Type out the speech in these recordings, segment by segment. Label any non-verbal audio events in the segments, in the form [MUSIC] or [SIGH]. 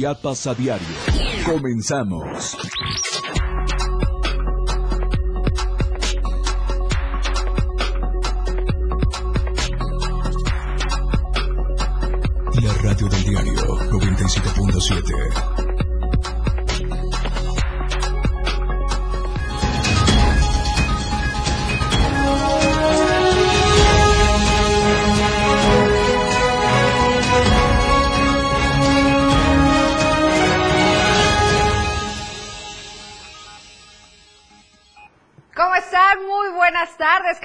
Chiapas a diario. Comenzamos. La radio del diario 97.7.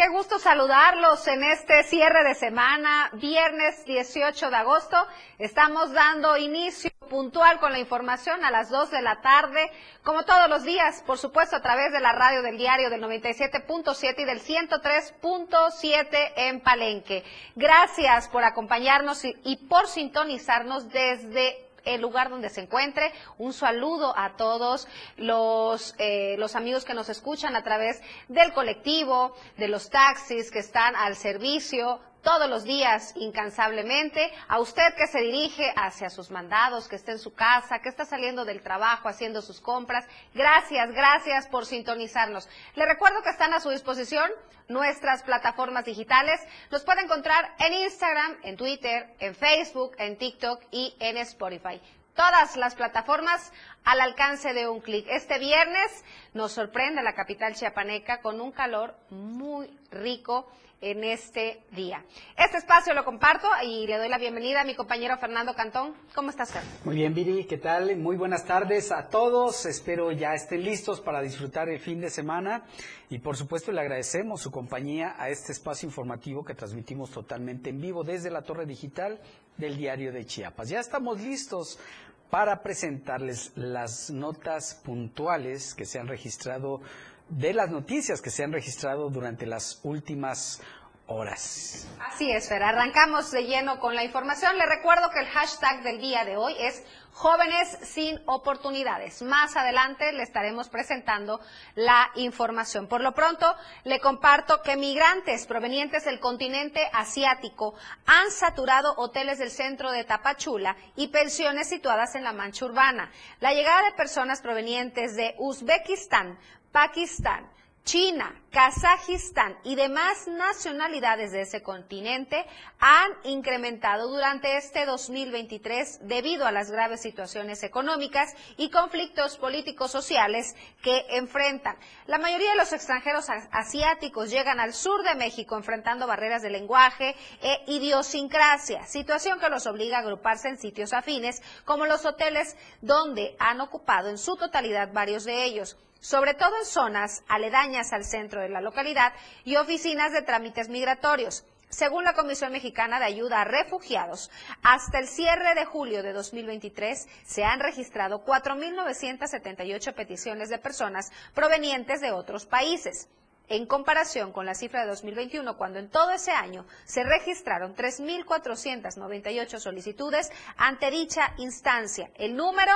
qué gusto saludarlos en este cierre de semana, viernes 18 de agosto. Estamos dando inicio puntual con la información a las 2 de la tarde, como todos los días, por supuesto a través de la radio del diario del 97.7 y del 103.7 en Palenque. Gracias por acompañarnos y, y por sintonizarnos desde el lugar donde se encuentre. Un saludo a todos los, eh, los amigos que nos escuchan a través del colectivo, de los taxis que están al servicio todos los días incansablemente, a usted que se dirige hacia sus mandados, que está en su casa, que está saliendo del trabajo, haciendo sus compras. Gracias, gracias por sintonizarnos. Le recuerdo que están a su disposición nuestras plataformas digitales. Nos puede encontrar en Instagram, en Twitter, en Facebook, en TikTok y en Spotify todas las plataformas al alcance de un clic. Este viernes nos sorprende la capital chiapaneca con un calor muy rico en este día. Este espacio lo comparto y le doy la bienvenida a mi compañero Fernando Cantón. ¿Cómo estás, Fer? Muy bien, Viri, ¿qué tal? Muy buenas tardes a todos. Espero ya estén listos para disfrutar el fin de semana y por supuesto le agradecemos su compañía a este espacio informativo que transmitimos totalmente en vivo desde la torre digital del diario de Chiapas. Ya estamos listos para presentarles las notas puntuales que se han registrado de las noticias que se han registrado durante las últimas horas. Así es, Fer. Arrancamos de lleno con la información. Le recuerdo que el hashtag del día de hoy es Jóvenes sin oportunidades. Más adelante le estaremos presentando la información. Por lo pronto, le comparto que migrantes provenientes del continente asiático han saturado hoteles del centro de Tapachula y pensiones situadas en la mancha urbana. La llegada de personas provenientes de Uzbekistán, Pakistán, China, Kazajistán y demás nacionalidades de ese continente han incrementado durante este 2023 debido a las graves situaciones económicas y conflictos políticos sociales que enfrentan. La mayoría de los extranjeros asiáticos llegan al sur de México enfrentando barreras de lenguaje e idiosincrasia, situación que los obliga a agruparse en sitios afines como los hoteles donde han ocupado en su totalidad varios de ellos sobre todo en zonas aledañas al centro de la localidad y oficinas de trámites migratorios. Según la Comisión Mexicana de Ayuda a Refugiados, hasta el cierre de julio de 2023 se han registrado 4.978 peticiones de personas provenientes de otros países. En comparación con la cifra de 2021, cuando en todo ese año se registraron 3.498 solicitudes ante dicha instancia, el número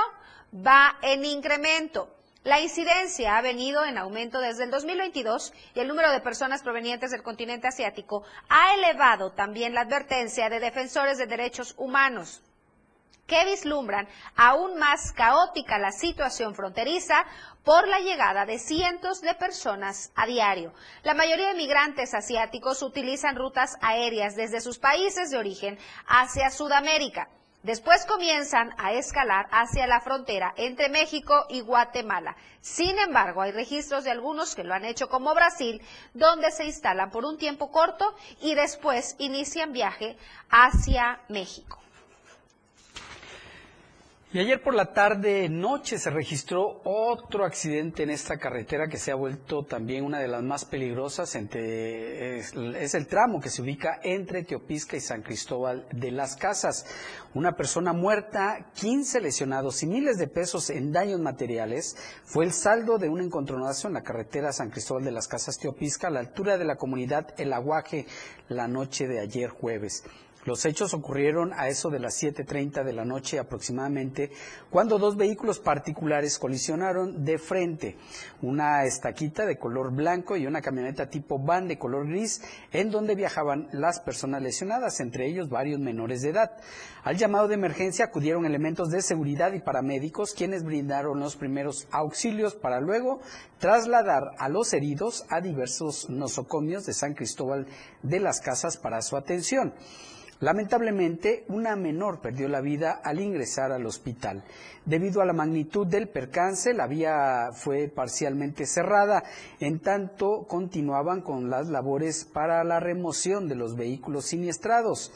va en incremento. La incidencia ha venido en aumento desde el 2022 y el número de personas provenientes del continente asiático ha elevado también la advertencia de defensores de derechos humanos que vislumbran aún más caótica la situación fronteriza por la llegada de cientos de personas a diario. La mayoría de migrantes asiáticos utilizan rutas aéreas desde sus países de origen hacia Sudamérica. Después comienzan a escalar hacia la frontera entre México y Guatemala. Sin embargo, hay registros de algunos que lo han hecho como Brasil, donde se instalan por un tiempo corto y después inician viaje hacia México. Y ayer por la tarde, noche, se registró otro accidente en esta carretera que se ha vuelto también una de las más peligrosas. Entre, es, es, el tramo que se ubica entre Teopisca y San Cristóbal de las Casas. Una persona muerta, 15 lesionados y miles de pesos en daños materiales fue el saldo de un encontronazo en la carretera San Cristóbal de las Casas Teopisca a la altura de la comunidad El Aguaje la noche de ayer jueves. Los hechos ocurrieron a eso de las 7.30 de la noche aproximadamente, cuando dos vehículos particulares colisionaron de frente, una estaquita de color blanco y una camioneta tipo van de color gris, en donde viajaban las personas lesionadas, entre ellos varios menores de edad. Al llamado de emergencia acudieron elementos de seguridad y paramédicos, quienes brindaron los primeros auxilios para luego trasladar a los heridos a diversos nosocomios de San Cristóbal de las Casas para su atención. Lamentablemente, una menor perdió la vida al ingresar al hospital. Debido a la magnitud del percance, la vía fue parcialmente cerrada, en tanto continuaban con las labores para la remoción de los vehículos siniestrados.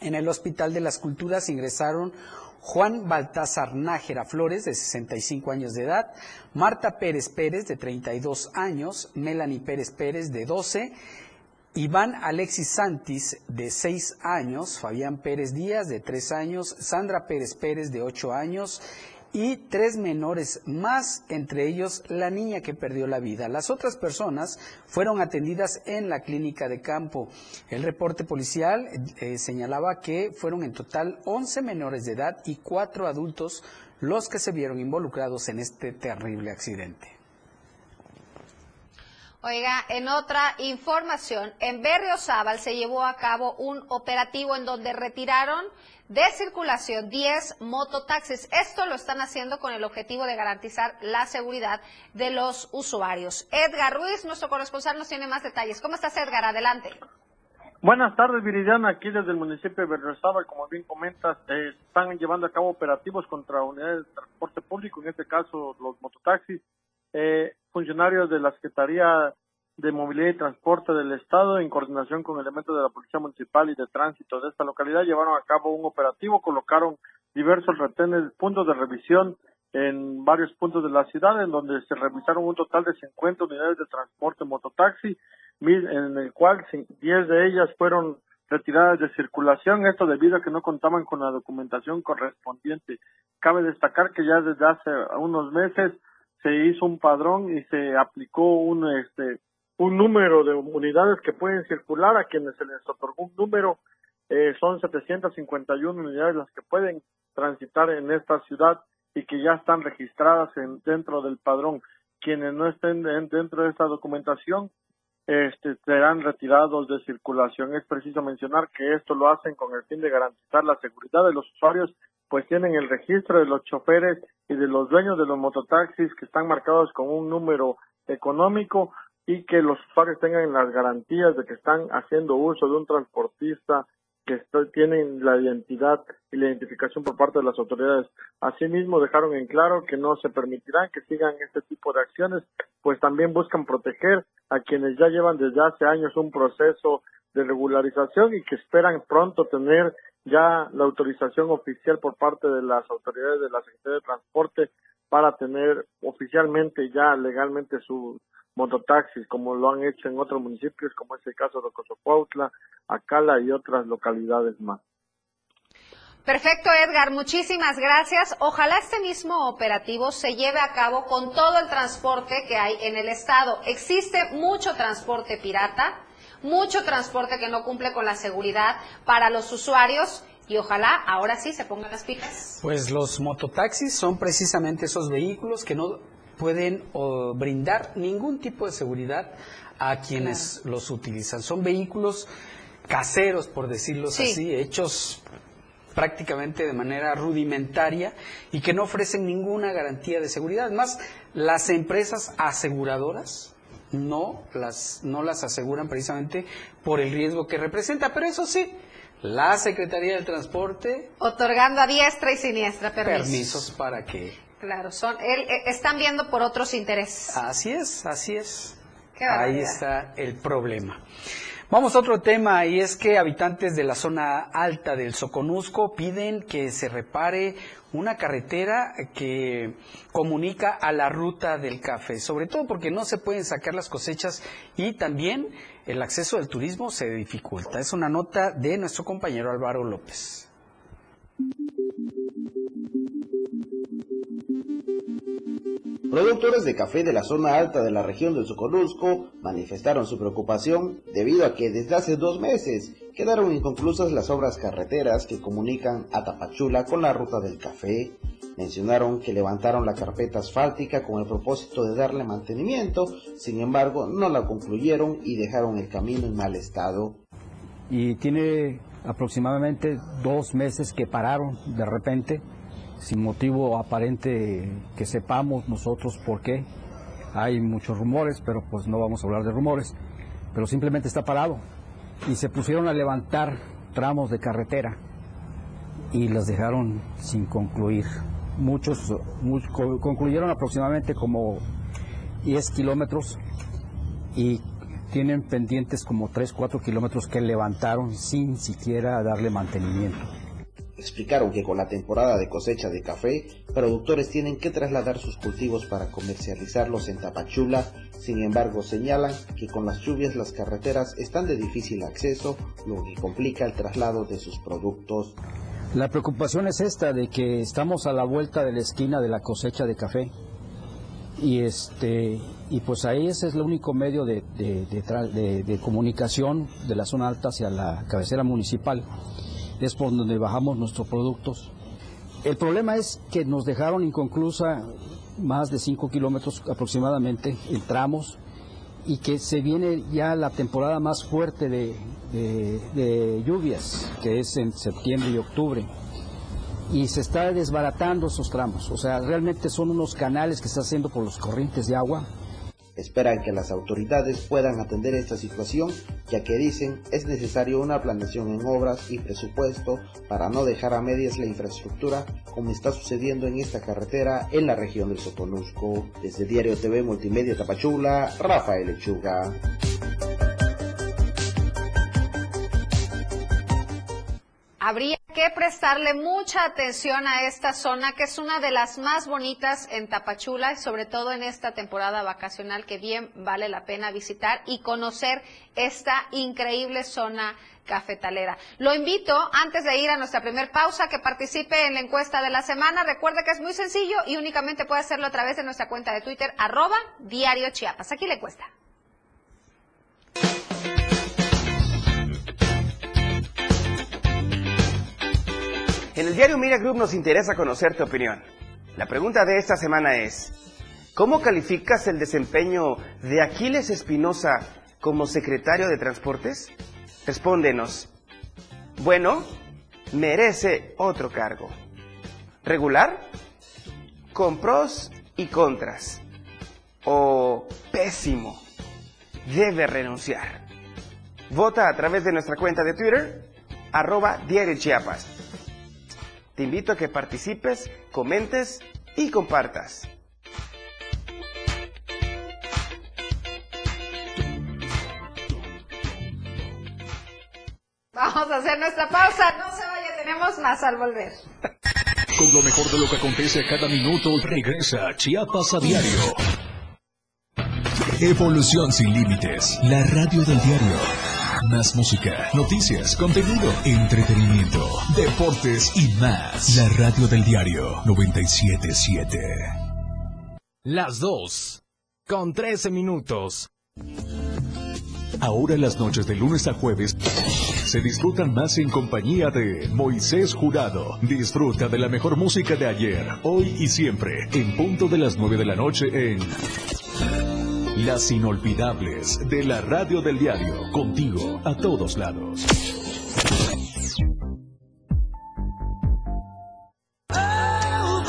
En el Hospital de las Culturas ingresaron Juan Baltasar Nájera Flores, de 65 años de edad, Marta Pérez Pérez, de 32 años, Melanie Pérez Pérez, de 12, Iván Alexis Santis, de 6 años, Fabián Pérez Díaz, de 3 años, Sandra Pérez Pérez, de 8 años, y tres menores más, entre ellos la niña que perdió la vida. Las otras personas fueron atendidas en la clínica de campo. El reporte policial eh, señalaba que fueron en total 11 menores de edad y 4 adultos los que se vieron involucrados en este terrible accidente. Oiga, en otra información, en Berriozábal se llevó a cabo un operativo en donde retiraron de circulación 10 mototaxis. Esto lo están haciendo con el objetivo de garantizar la seguridad de los usuarios. Edgar Ruiz, nuestro corresponsal, nos tiene más detalles. ¿Cómo estás, Edgar? Adelante. Buenas tardes, Viridiana. Aquí desde el municipio de Berriozábal, como bien comentas, eh, están llevando a cabo operativos contra unidades de transporte público, en este caso los mototaxis eh, funcionarios de la Secretaría de Movilidad y Transporte del Estado, en coordinación con elementos de la Policía Municipal y de Tránsito de esta localidad, llevaron a cabo un operativo, colocaron diversos retenes, puntos de revisión en varios puntos de la ciudad, en donde se revisaron un total de 50 unidades de transporte mototaxi, en el cual 10 de ellas fueron retiradas de circulación, esto debido a que no contaban con la documentación correspondiente. Cabe destacar que ya desde hace unos meses se hizo un padrón y se aplicó un este un número de unidades que pueden circular a quienes se les otorgó un número eh, son 751 unidades las que pueden transitar en esta ciudad y que ya están registradas en, dentro del padrón. Quienes no estén dentro de esta documentación este, serán retirados de circulación. Es preciso mencionar que esto lo hacen con el fin de garantizar la seguridad de los usuarios pues tienen el registro de los choferes y de los dueños de los mototaxis que están marcados con un número económico y que los usuarios tengan las garantías de que están haciendo uso de un transportista que tienen la identidad y la identificación por parte de las autoridades. Asimismo, dejaron en claro que no se permitirán que sigan este tipo de acciones, pues también buscan proteger a quienes ya llevan desde hace años un proceso de regularización y que esperan pronto tener ya la autorización oficial por parte de las autoridades de la Secretaría de Transporte para tener oficialmente ya legalmente su mototaxis, como lo han hecho en otros municipios, como es el caso de Cozocuautla, Acala y otras localidades más. Perfecto, Edgar. Muchísimas gracias. Ojalá este mismo operativo se lleve a cabo con todo el transporte que hay en el estado. Existe mucho transporte pirata mucho transporte que no cumple con la seguridad para los usuarios y ojalá ahora sí se pongan las pilas. Pues los mototaxis son precisamente esos vehículos que no pueden brindar ningún tipo de seguridad a quienes los utilizan. Son vehículos caseros, por decirlo así, hechos prácticamente de manera rudimentaria y que no ofrecen ninguna garantía de seguridad. Además, las empresas aseguradoras no las, no las aseguran precisamente por el riesgo que representa. Pero eso sí, la Secretaría del Transporte... Otorgando a diestra y siniestra permisos. Permisos para que... Claro, son, eh, están viendo por otros intereses. Así es, así es. Ahí está el problema. Vamos a otro tema y es que habitantes de la zona alta del Soconusco piden que se repare una carretera que comunica a la ruta del café, sobre todo porque no se pueden sacar las cosechas y también el acceso del turismo se dificulta. Es una nota de nuestro compañero Álvaro López. Productores de café de la zona alta de la región del Soconusco manifestaron su preocupación debido a que desde hace dos meses quedaron inconclusas las obras carreteras que comunican a Tapachula con la ruta del café. Mencionaron que levantaron la carpeta asfáltica con el propósito de darle mantenimiento, sin embargo no la concluyeron y dejaron el camino en mal estado. Y tiene aproximadamente dos meses que pararon de repente, sin motivo aparente que sepamos nosotros por qué. Hay muchos rumores, pero pues no vamos a hablar de rumores, pero simplemente está parado. Y se pusieron a levantar tramos de carretera y los dejaron sin concluir. Muchos, concluyeron aproximadamente como 10 kilómetros y tienen pendientes como 3, 4 kilómetros que levantaron sin siquiera darle mantenimiento. Explicaron que con la temporada de cosecha de café, productores tienen que trasladar sus cultivos para comercializarlos en Tapachula, sin embargo señalan que con las lluvias las carreteras están de difícil acceso, lo que complica el traslado de sus productos. La preocupación es esta de que estamos a la vuelta de la esquina de la cosecha de café. Y este y pues ahí ese es el único medio de, de, comunicación de la zona alta hacia la cabecera municipal es por donde bajamos nuestros productos el problema es que nos dejaron inconclusa más de 5 kilómetros aproximadamente entramos y que se viene ya la temporada más fuerte de lluvias que es en septiembre y octubre y se está desbaratando esos tramos. O sea, realmente son unos canales que está haciendo por los corrientes de agua. Esperan que las autoridades puedan atender esta situación, ya que dicen es necesario una planeación en obras y presupuesto para no dejar a medias la infraestructura, como está sucediendo en esta carretera en la región del Soconusco. Desde Diario TV Multimedia Tapachula, Rafael Lechuga. Que prestarle mucha atención a esta zona, que es una de las más bonitas en Tapachula, sobre todo en esta temporada vacacional que bien vale la pena visitar y conocer esta increíble zona cafetalera. Lo invito, antes de ir a nuestra primer pausa, que participe en la encuesta de la semana. Recuerde que es muy sencillo y únicamente puede hacerlo a través de nuestra cuenta de Twitter, arroba diario Chiapas. Aquí le cuesta. En el diario Mira Group nos interesa conocer tu opinión. La pregunta de esta semana es, ¿cómo calificas el desempeño de Aquiles Espinosa como secretario de Transportes? Respóndenos. Bueno, merece otro cargo. ¿Regular? Con pros y contras. O pésimo. Debe renunciar. Vota a través de nuestra cuenta de Twitter, arroba Diario Chiapas. Te invito a que participes, comentes y compartas. Vamos a hacer nuestra pausa. No se vaya, tenemos más al volver. Con lo mejor de lo que acontece cada minuto, regresa Chiapas a diario. Evolución sin límites. La radio del diario. Más música, noticias, contenido, entretenimiento, deportes y más. La radio del diario 977. Las 2. Con 13 minutos. Ahora las noches de lunes a jueves se disfrutan más en compañía de Moisés Jurado. Disfruta de la mejor música de ayer, hoy y siempre, en punto de las 9 de la noche en las inolvidables de la radio del diario, contigo a todos lados.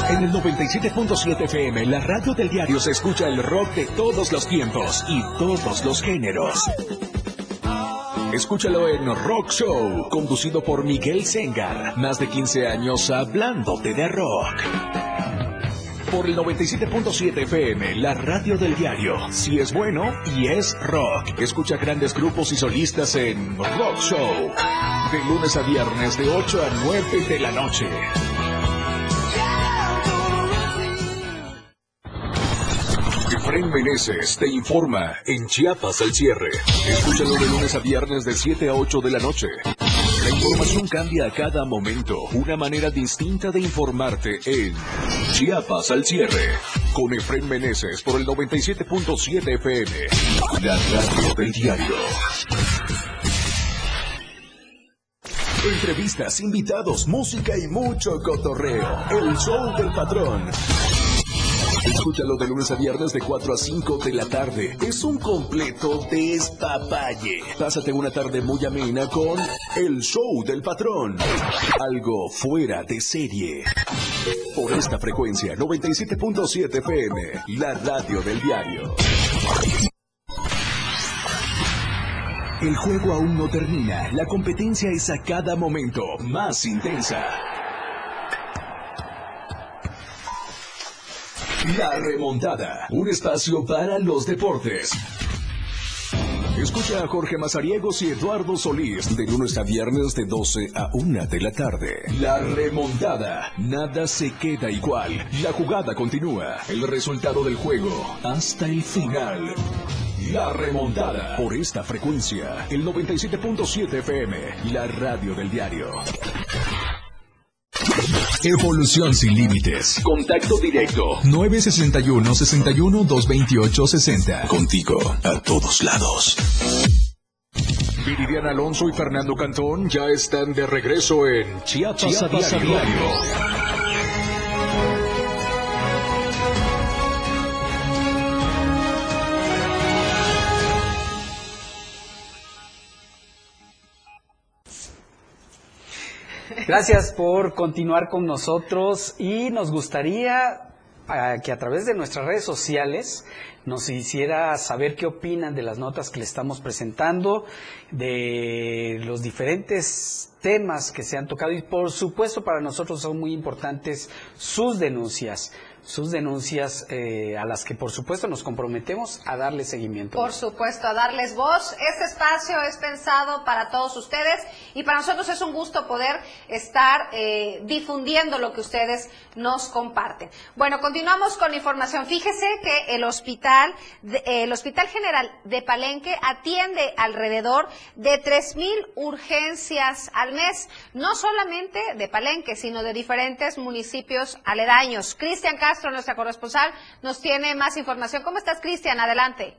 En el 97.7 FM, la radio del diario se escucha el rock de todos los tiempos y todos los géneros. Escúchalo en Rock Show, conducido por Miguel Sengar. Más de 15 años hablándote de rock por el 97.7 FM, la radio del diario. Si es bueno y es rock. Escucha grandes grupos y solistas en Rock Show. De lunes a viernes de 8 a 9 de la noche. Efraín Meneses te informa en Chiapas al cierre. Escúchalo de lunes a viernes de 7 a 8 de la noche. La información cambia a cada momento. Una manera distinta de informarte en Chiapas al cierre. Con Efraín Meneses por el 97.7 FM. La radio del diario. Entrevistas, invitados, música y mucho cotorreo. El show del patrón. Escúchalo de lunes a viernes de 4 a 5 de la tarde. Es un completo despapalle. Pásate una tarde muy amena con El Show del Patrón. Algo fuera de serie. Por esta frecuencia, 97.7 FM, la radio del diario. El juego aún no termina. La competencia es a cada momento más intensa. La remontada. Un espacio para los deportes. Escucha a Jorge Mazariegos y Eduardo Solís de lunes a viernes de 12 a 1 de la tarde. La remontada. Nada se queda igual. La jugada continúa. El resultado del juego hasta el final. La remontada. Por esta frecuencia, el 97.7 FM, la radio del diario. Evolución sin límites. Contacto directo. 961 61 228 60. Contigo a todos lados. Viridiana Alonso y Fernando Cantón ya están de regreso en Chiapas, Chiapas a a diario. Gracias por continuar con nosotros y nos gustaría ah, que a través de nuestras redes sociales nos hiciera saber qué opinan de las notas que le estamos presentando, de los diferentes temas que se han tocado. Y por supuesto para nosotros son muy importantes sus denuncias, sus denuncias eh, a las que por supuesto nos comprometemos a darle seguimiento. Por supuesto, a darles voz. Este espacio es pensado para todos ustedes y para nosotros es un gusto poder estar eh, difundiendo lo que ustedes nos comparten. Bueno, continuamos con la información. Fíjese que el hospital, de- eh, el Hospital General de Palenque atiende alrededor de 3.000 urgencias al mes, no solamente de Palenque, sino de diferentes municipios aledaños. Cristian Castro, nuestra corresponsal, nos tiene más información. ¿Cómo estás, Cristian? Adelante.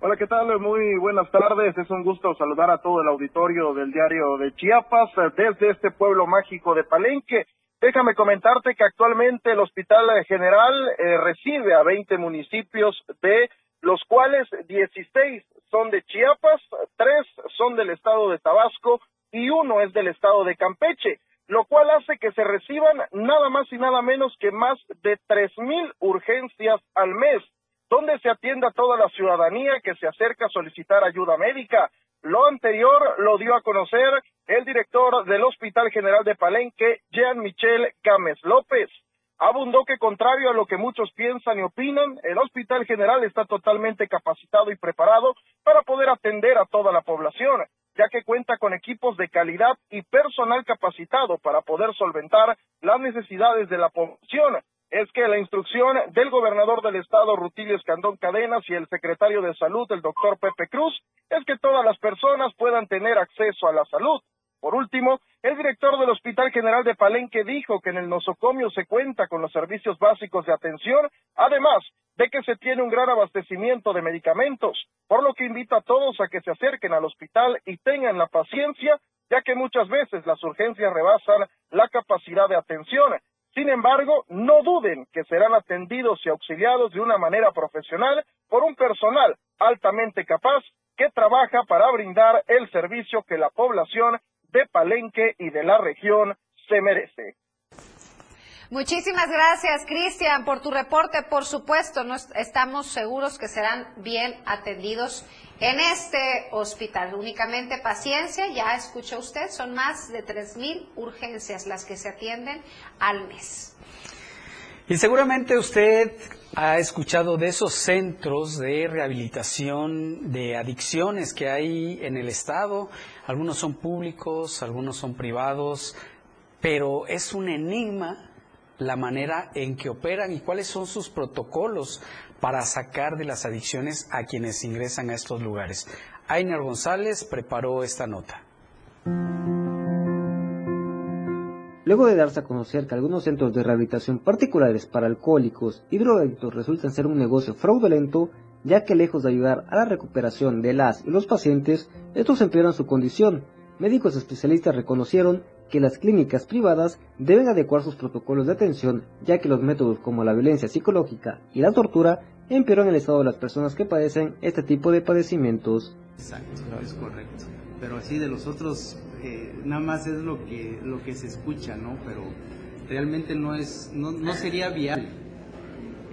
Hola, ¿qué tal? Muy buenas tardes. Es un gusto saludar a todo el auditorio del diario de Chiapas eh, desde este pueblo mágico de Palenque. Déjame comentarte que actualmente el Hospital General eh, recibe a 20 municipios de los cuales 16 son de Chiapas, 3 son del estado de Tabasco y uno es del estado de Campeche, lo cual hace que se reciban nada más y nada menos que más de 3.000 urgencias al mes donde se atienda a toda la ciudadanía que se acerca a solicitar ayuda médica. Lo anterior lo dio a conocer el director del Hospital General de Palenque, Jean-Michel Gámez López. Abundó que contrario a lo que muchos piensan y opinan, el Hospital General está totalmente capacitado y preparado para poder atender a toda la población, ya que cuenta con equipos de calidad y personal capacitado para poder solventar las necesidades de la población es que la instrucción del gobernador del estado, Rutilio Escandón Cadenas, y el secretario de Salud, el doctor Pepe Cruz, es que todas las personas puedan tener acceso a la salud. Por último, el director del Hospital General de Palenque dijo que en el nosocomio se cuenta con los servicios básicos de atención, además de que se tiene un gran abastecimiento de medicamentos, por lo que invita a todos a que se acerquen al hospital y tengan la paciencia, ya que muchas veces las urgencias rebasan la capacidad de atención. Sin embargo, no duden que serán atendidos y auxiliados de una manera profesional por un personal altamente capaz que trabaja para brindar el servicio que la población de Palenque y de la región se merece. Muchísimas gracias, Cristian, por tu reporte. Por supuesto, nos, estamos seguros que serán bien atendidos en este hospital. Únicamente paciencia, ya escuchó usted, son más de 3.000 urgencias las que se atienden al mes. Y seguramente usted ha escuchado de esos centros de rehabilitación de adicciones que hay en el Estado. Algunos son públicos, algunos son privados, pero es un enigma la manera en que operan y cuáles son sus protocolos para sacar de las adicciones a quienes ingresan a estos lugares. Ainer González preparó esta nota. Luego de darse a conocer que algunos centros de rehabilitación particulares para alcohólicos y drogadictos resultan ser un negocio fraudulento, ya que lejos de ayudar a la recuperación de las y los pacientes, estos empeoran su condición, médicos especialistas reconocieron que las clínicas privadas deben adecuar sus protocolos de atención, ya que los métodos como la violencia psicológica y la tortura empeoran el estado de las personas que padecen este tipo de padecimientos. Exacto, es correcto. Pero así de los otros, eh, nada más es lo que, lo que se escucha, ¿no? Pero realmente no, es, no, no sería viable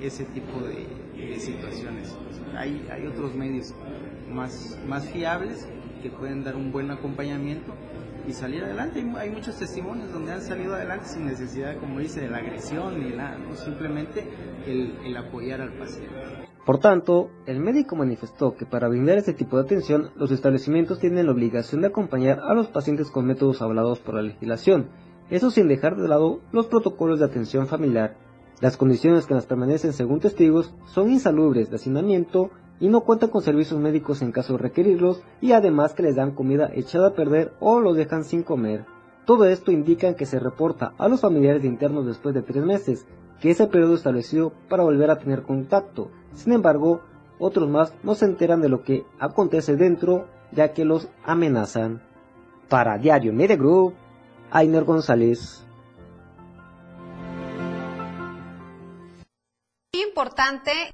ese tipo de, situaciones. Hay, hay otros medios más, más fiables que pueden dar un buen acompañamiento y salir adelante. Hay, muchos testimonios donde han salido adelante sin necesidad, como dice, de la agresión ni nada, simplemente el, el apoyar al paciente. Por tanto, el médico manifestó que para brindar este tipo de atención, los establecimientos tienen la obligación de acompañar a los pacientes con métodos avalados por la legislación, eso sin dejar de lado los protocolos de atención familiar. Las condiciones que nos permanecen, según testigos, son insalubres de hacinamiento y no cuentan con servicios médicos en caso de requerirlos y además que les dan comida echada a perder o lo dejan sin comer. Todo esto indica que se reporta a los familiares de internos después de tres meses, que es el periodo establecido para volver a tener contacto. Sin embargo, otros más no se enteran de lo que acontece dentro, ya que los amenazan. Para Diario Media Group, Ainer González. Importante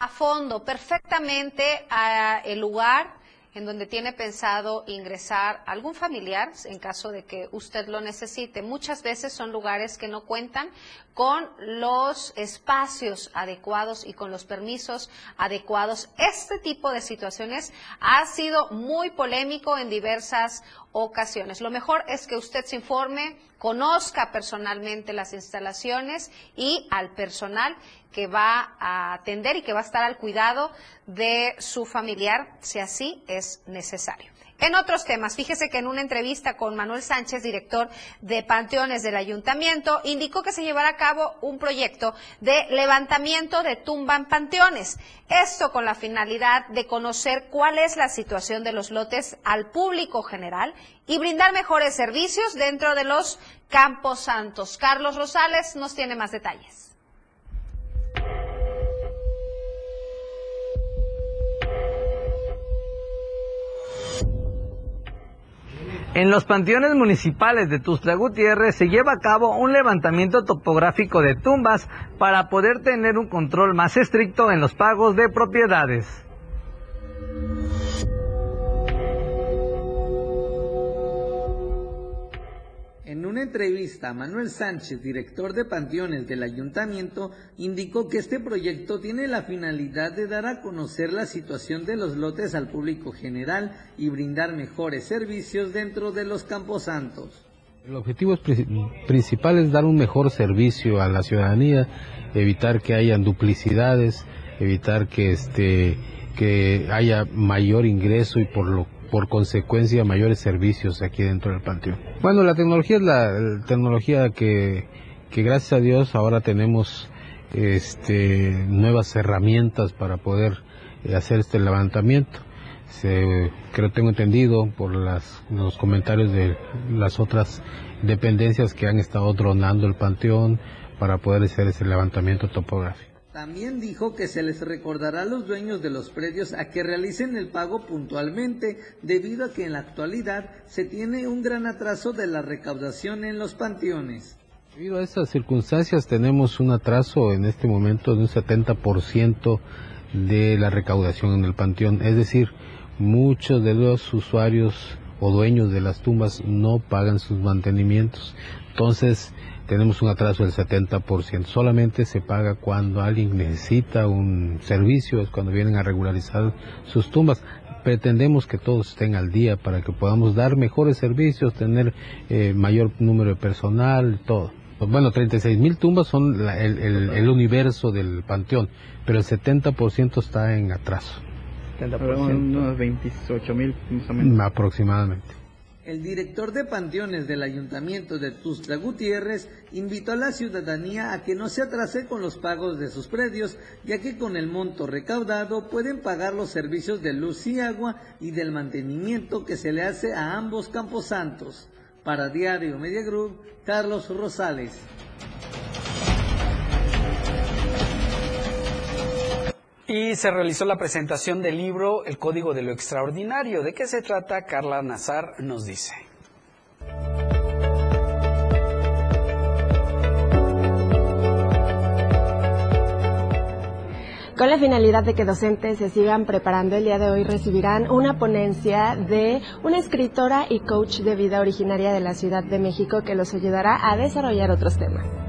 a fondo, perfectamente a el lugar en donde tiene pensado ingresar algún familiar en caso de que usted lo necesite. Muchas veces son lugares que no cuentan con los espacios adecuados y con los permisos adecuados. Este tipo de situaciones ha sido muy polémico en diversas ocasiones. Lo mejor es que usted se informe, conozca personalmente las instalaciones y al personal que va a atender y que va a estar al cuidado de su familiar, si así es necesario. En otros temas, fíjese que en una entrevista con Manuel Sánchez, director de Panteones del Ayuntamiento, indicó que se llevará a cabo un proyecto de levantamiento de tumba en panteones. Esto con la finalidad de conocer cuál es la situación de los lotes al público general y brindar mejores servicios dentro de los campos santos. Carlos Rosales nos tiene más detalles. En los panteones municipales de Tuxtla Gutiérrez se lleva a cabo un levantamiento topográfico de tumbas para poder tener un control más estricto en los pagos de propiedades. Entrevista, Manuel Sánchez, director de Panteones del Ayuntamiento, indicó que este proyecto tiene la finalidad de dar a conocer la situación de los lotes al público general y brindar mejores servicios dentro de los camposantos. El objetivo principal es dar un mejor servicio a la ciudadanía, evitar que hayan duplicidades, evitar que este que haya mayor ingreso y por lo por consecuencia mayores servicios aquí dentro del panteón. Bueno, la tecnología es la, tecnología que, que, gracias a Dios ahora tenemos este, nuevas herramientas para poder eh, hacer este levantamiento. Se, creo tengo entendido por las, los comentarios de las otras dependencias que han estado dronando el panteón para poder hacer ese levantamiento topográfico. También dijo que se les recordará a los dueños de los predios a que realicen el pago puntualmente, debido a que en la actualidad se tiene un gran atraso de la recaudación en los panteones. Debido a estas circunstancias tenemos un atraso en este momento de un 70% de la recaudación en el panteón, es decir, muchos de los usuarios o dueños de las tumbas no pagan sus mantenimientos. Entonces, tenemos un atraso del 70%. Solamente se paga cuando alguien necesita un servicio, es cuando vienen a regularizar sus tumbas. Pretendemos que todos estén al día para que podamos dar mejores servicios, tener eh, mayor número de personal, todo. Bueno, 36 mil tumbas son el, universo del panteón, pero el 70% está en atraso. 70%. Unos 28 mil Aproximadamente. El director de panteones del ayuntamiento de Tuxtla Gutiérrez invitó a la ciudadanía a que no se atrase con los pagos de sus predios, ya que con el monto recaudado pueden pagar los servicios de luz y agua y del mantenimiento que se le hace a ambos camposantos. Para Diario Media Group, Carlos Rosales. Y se realizó la presentación del libro El Código de lo Extraordinario. ¿De qué se trata? Carla Nazar nos dice. Con la finalidad de que docentes se sigan preparando, el día de hoy recibirán una ponencia de una escritora y coach de vida originaria de la Ciudad de México que los ayudará a desarrollar otros temas.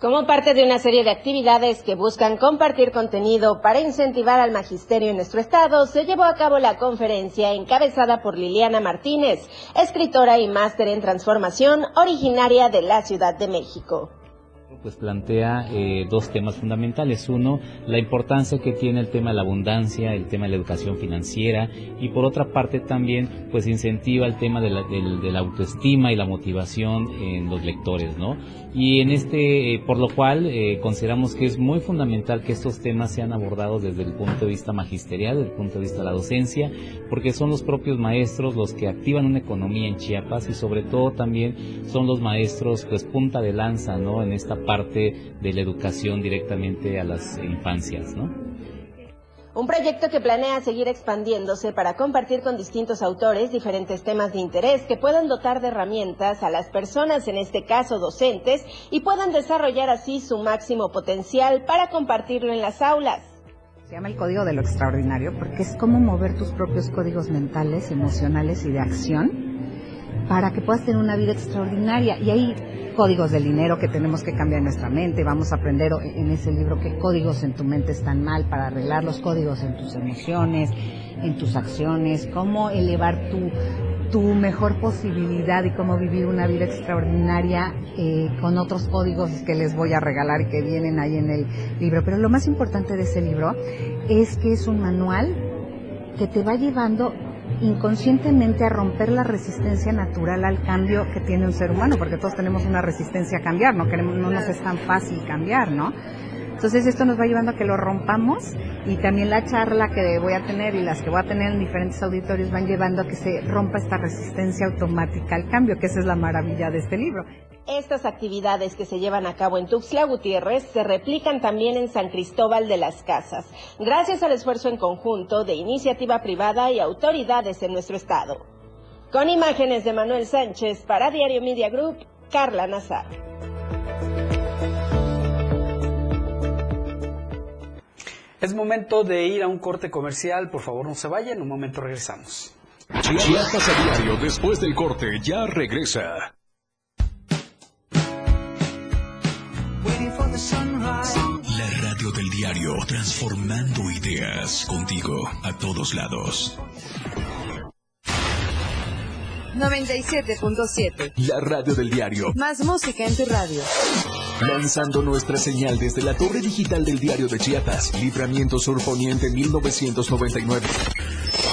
Como parte de una serie de actividades que buscan compartir contenido para incentivar al magisterio en nuestro estado, se llevó a cabo la conferencia encabezada por Liliana Martínez, escritora y máster en transformación originaria de la Ciudad de México pues plantea eh, dos temas fundamentales. Uno, la importancia que tiene el tema de la abundancia, el tema de la educación financiera y por otra parte también pues incentiva el tema de la, de la autoestima y la motivación en los lectores, ¿no? Y en este, eh, por lo cual eh, consideramos que es muy fundamental que estos temas sean abordados desde el punto de vista magisterial, desde el punto de vista de la docencia, porque son los propios maestros los que activan una economía en Chiapas y sobre todo también son los maestros pues punta de lanza, ¿no? En esta parte de la educación directamente a las infancias, ¿no? Un proyecto que planea seguir expandiéndose para compartir con distintos autores diferentes temas de interés que puedan dotar de herramientas a las personas, en este caso docentes, y puedan desarrollar así su máximo potencial para compartirlo en las aulas. Se llama el código de lo extraordinario porque es como mover tus propios códigos mentales, emocionales y de acción para que puedas tener una vida extraordinaria. Y ahí códigos del dinero que tenemos que cambiar en nuestra mente. Vamos a aprender en ese libro qué códigos en tu mente están mal para arreglar los códigos en tus emociones, en tus acciones, cómo elevar tu, tu mejor posibilidad y cómo vivir una vida extraordinaria eh, con otros códigos que les voy a regalar que vienen ahí en el libro. Pero lo más importante de ese libro es que es un manual que te va llevando inconscientemente a romper la resistencia natural al cambio que tiene un ser humano, porque todos tenemos una resistencia a cambiar, no queremos, no nos es tan fácil cambiar, ¿no? Entonces esto nos va llevando a que lo rompamos y también la charla que voy a tener y las que voy a tener en diferentes auditorios van llevando a que se rompa esta resistencia automática al cambio, que esa es la maravilla de este libro. Estas actividades que se llevan a cabo en Tuxtla Gutiérrez se replican también en San Cristóbal de las Casas, gracias al esfuerzo en conjunto de iniciativa privada y autoridades en nuestro estado. Con imágenes de Manuel Sánchez para Diario Media Group, Carla Nazar. Es momento de ir a un corte comercial, por favor no se vayan, en un momento regresamos. Chiapas a diario, después del corte, ya regresa. La radio del diario, transformando ideas contigo a todos lados. 97.7. La radio del diario. Más música en tu radio. Lanzando nuestra señal desde la torre digital del diario de Chiapas, Libramiento Sur Poniente 1999.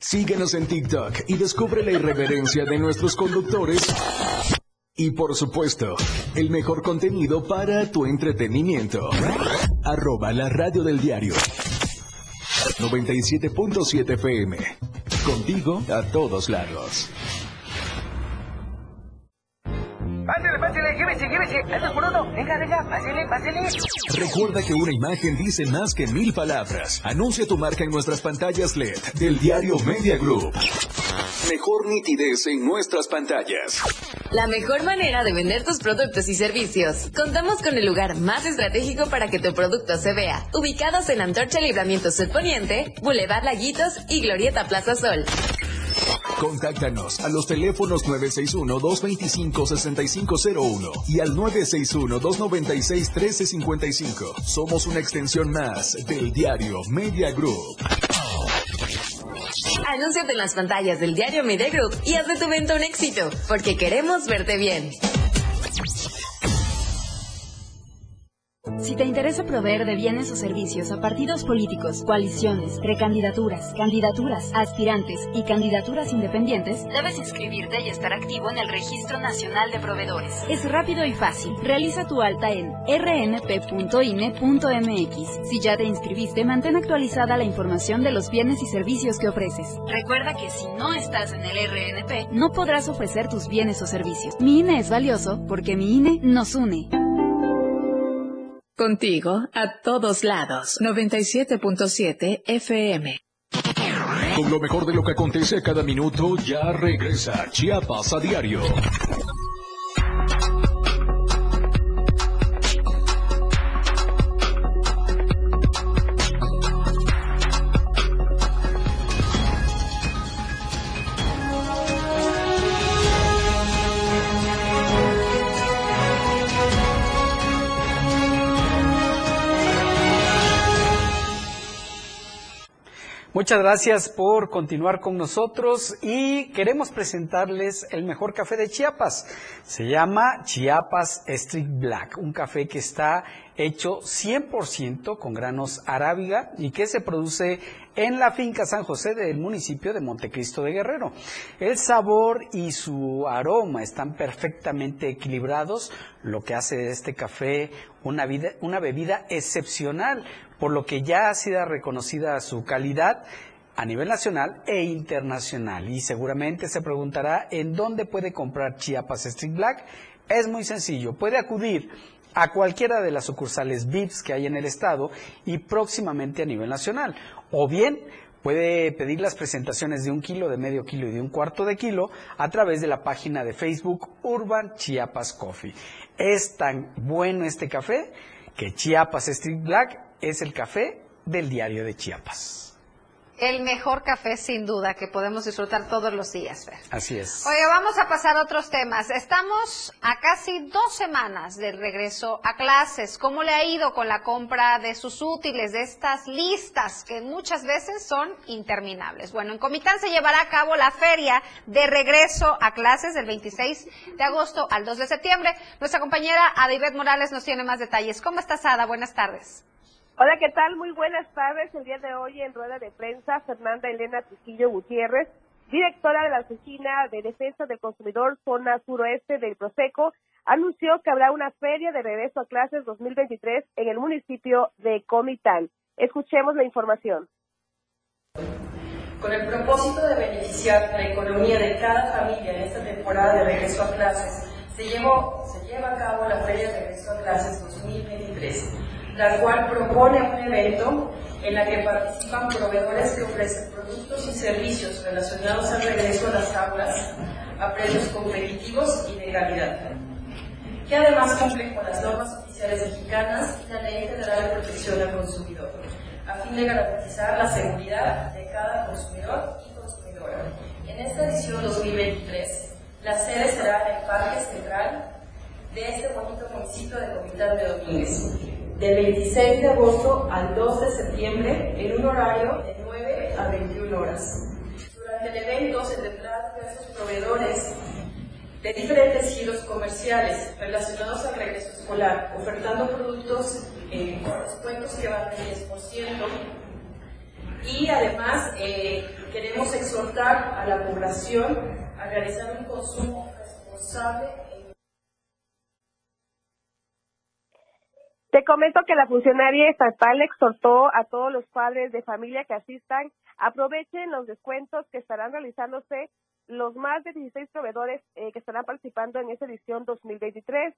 Síguenos en TikTok y descubre la irreverencia de nuestros conductores. Y por supuesto, el mejor contenido para tu entretenimiento. Arroba la radio del diario. 97.7 FM. Contigo a todos lados. Por uno. Venga, venga. Recuerda que una imagen dice más que mil palabras. Anuncia tu marca en nuestras pantallas LED del diario Media Group. Mejor nitidez en nuestras pantallas. La mejor manera de vender tus productos y servicios. Contamos con el lugar más estratégico para que tu producto se vea. Ubicados en Antorcha Libramiento Poniente, Boulevard Laguitos y Glorieta Plaza Sol. Contáctanos a los teléfonos 961-225-6501 y al 961-296-1355. Somos una extensión más del diario Media Group. Anúnciate en las pantallas del diario Media Group y haz de tu venta un éxito, porque queremos verte bien. Si te interesa proveer de bienes o servicios a partidos políticos, coaliciones, precandidaturas, candidaturas, aspirantes y candidaturas independientes, debes inscribirte y estar activo en el Registro Nacional de Proveedores. Es rápido y fácil. Realiza tu alta en rnp.ine.mx. Si ya te inscribiste, mantén actualizada la información de los bienes y servicios que ofreces. Recuerda que si no estás en el RNP, no podrás ofrecer tus bienes o servicios. Mi INE es valioso porque mi INE nos une. Contigo a todos lados. 97.7 FM. Con lo mejor de lo que acontece cada minuto, ya regresa Chiapas a diario. Muchas gracias por continuar con nosotros y queremos presentarles el mejor café de Chiapas. Se llama Chiapas Street Black, un café que está hecho 100% con granos arábiga y que se produce en la finca San José del municipio de Montecristo de Guerrero. El sabor y su aroma están perfectamente equilibrados, lo que hace de este café una, vida- una bebida excepcional, por lo que ya ha sido reconocida su calidad a nivel nacional e internacional. Y seguramente se preguntará en dónde puede comprar Chiapas Street Black. Es muy sencillo, puede acudir a cualquiera de las sucursales VIPs que hay en el estado y próximamente a nivel nacional. O bien puede pedir las presentaciones de un kilo, de medio kilo y de un cuarto de kilo a través de la página de Facebook Urban Chiapas Coffee. Es tan bueno este café que Chiapas Street Black es el café del diario de Chiapas. El mejor café, sin duda, que podemos disfrutar todos los días, Fer. Así es. Oye, vamos a pasar a otros temas. Estamos a casi dos semanas del regreso a clases. ¿Cómo le ha ido con la compra de sus útiles, de estas listas que muchas veces son interminables? Bueno, en Comitán se llevará a cabo la feria de regreso a clases del 26 de agosto al 2 de septiembre. Nuestra compañera Adibet Morales nos tiene más detalles. ¿Cómo estás, Ada? Buenas tardes. Hola, ¿qué tal? Muy buenas tardes. El día de hoy en rueda de prensa, Fernanda Elena Trujillo Gutiérrez, directora de la Oficina de Defensa del Consumidor Zona Suroeste del Proseco, anunció que habrá una feria de regreso a clases 2023 en el municipio de Comitán. Escuchemos la información. Con el propósito de beneficiar la economía de cada familia en esta temporada de regreso a clases, se, llevó- se lleva a cabo la Feria de Regreso a Clases 2023, la cual propone un evento en la que participan proveedores que ofrecen productos y servicios relacionados al regreso a las aulas a precios competitivos y de calidad, que además cumplen con las normas oficiales mexicanas y la Ley Federal de Protección al Consumidor, a fin de garantizar la seguridad de cada consumidor y consumidora. En esta edición 2023, la sede será en el Parque Central de este bonito municipio de Comitán de Domínguez, del 26 de agosto al 2 de septiembre en un horario de 9 a 21 horas. Durante el evento se tendrán diversos proveedores de diferentes giros comerciales relacionados al regreso escolar, ofertando productos eh, con descuentos que van del 10%. Y además eh, queremos exhortar a la población a realizar un consumo responsable Te comento que la funcionaria estatal exhortó a todos los padres de familia que asistan, aprovechen los descuentos que estarán realizándose los más de 16 proveedores eh, que estarán participando en esta edición 2023.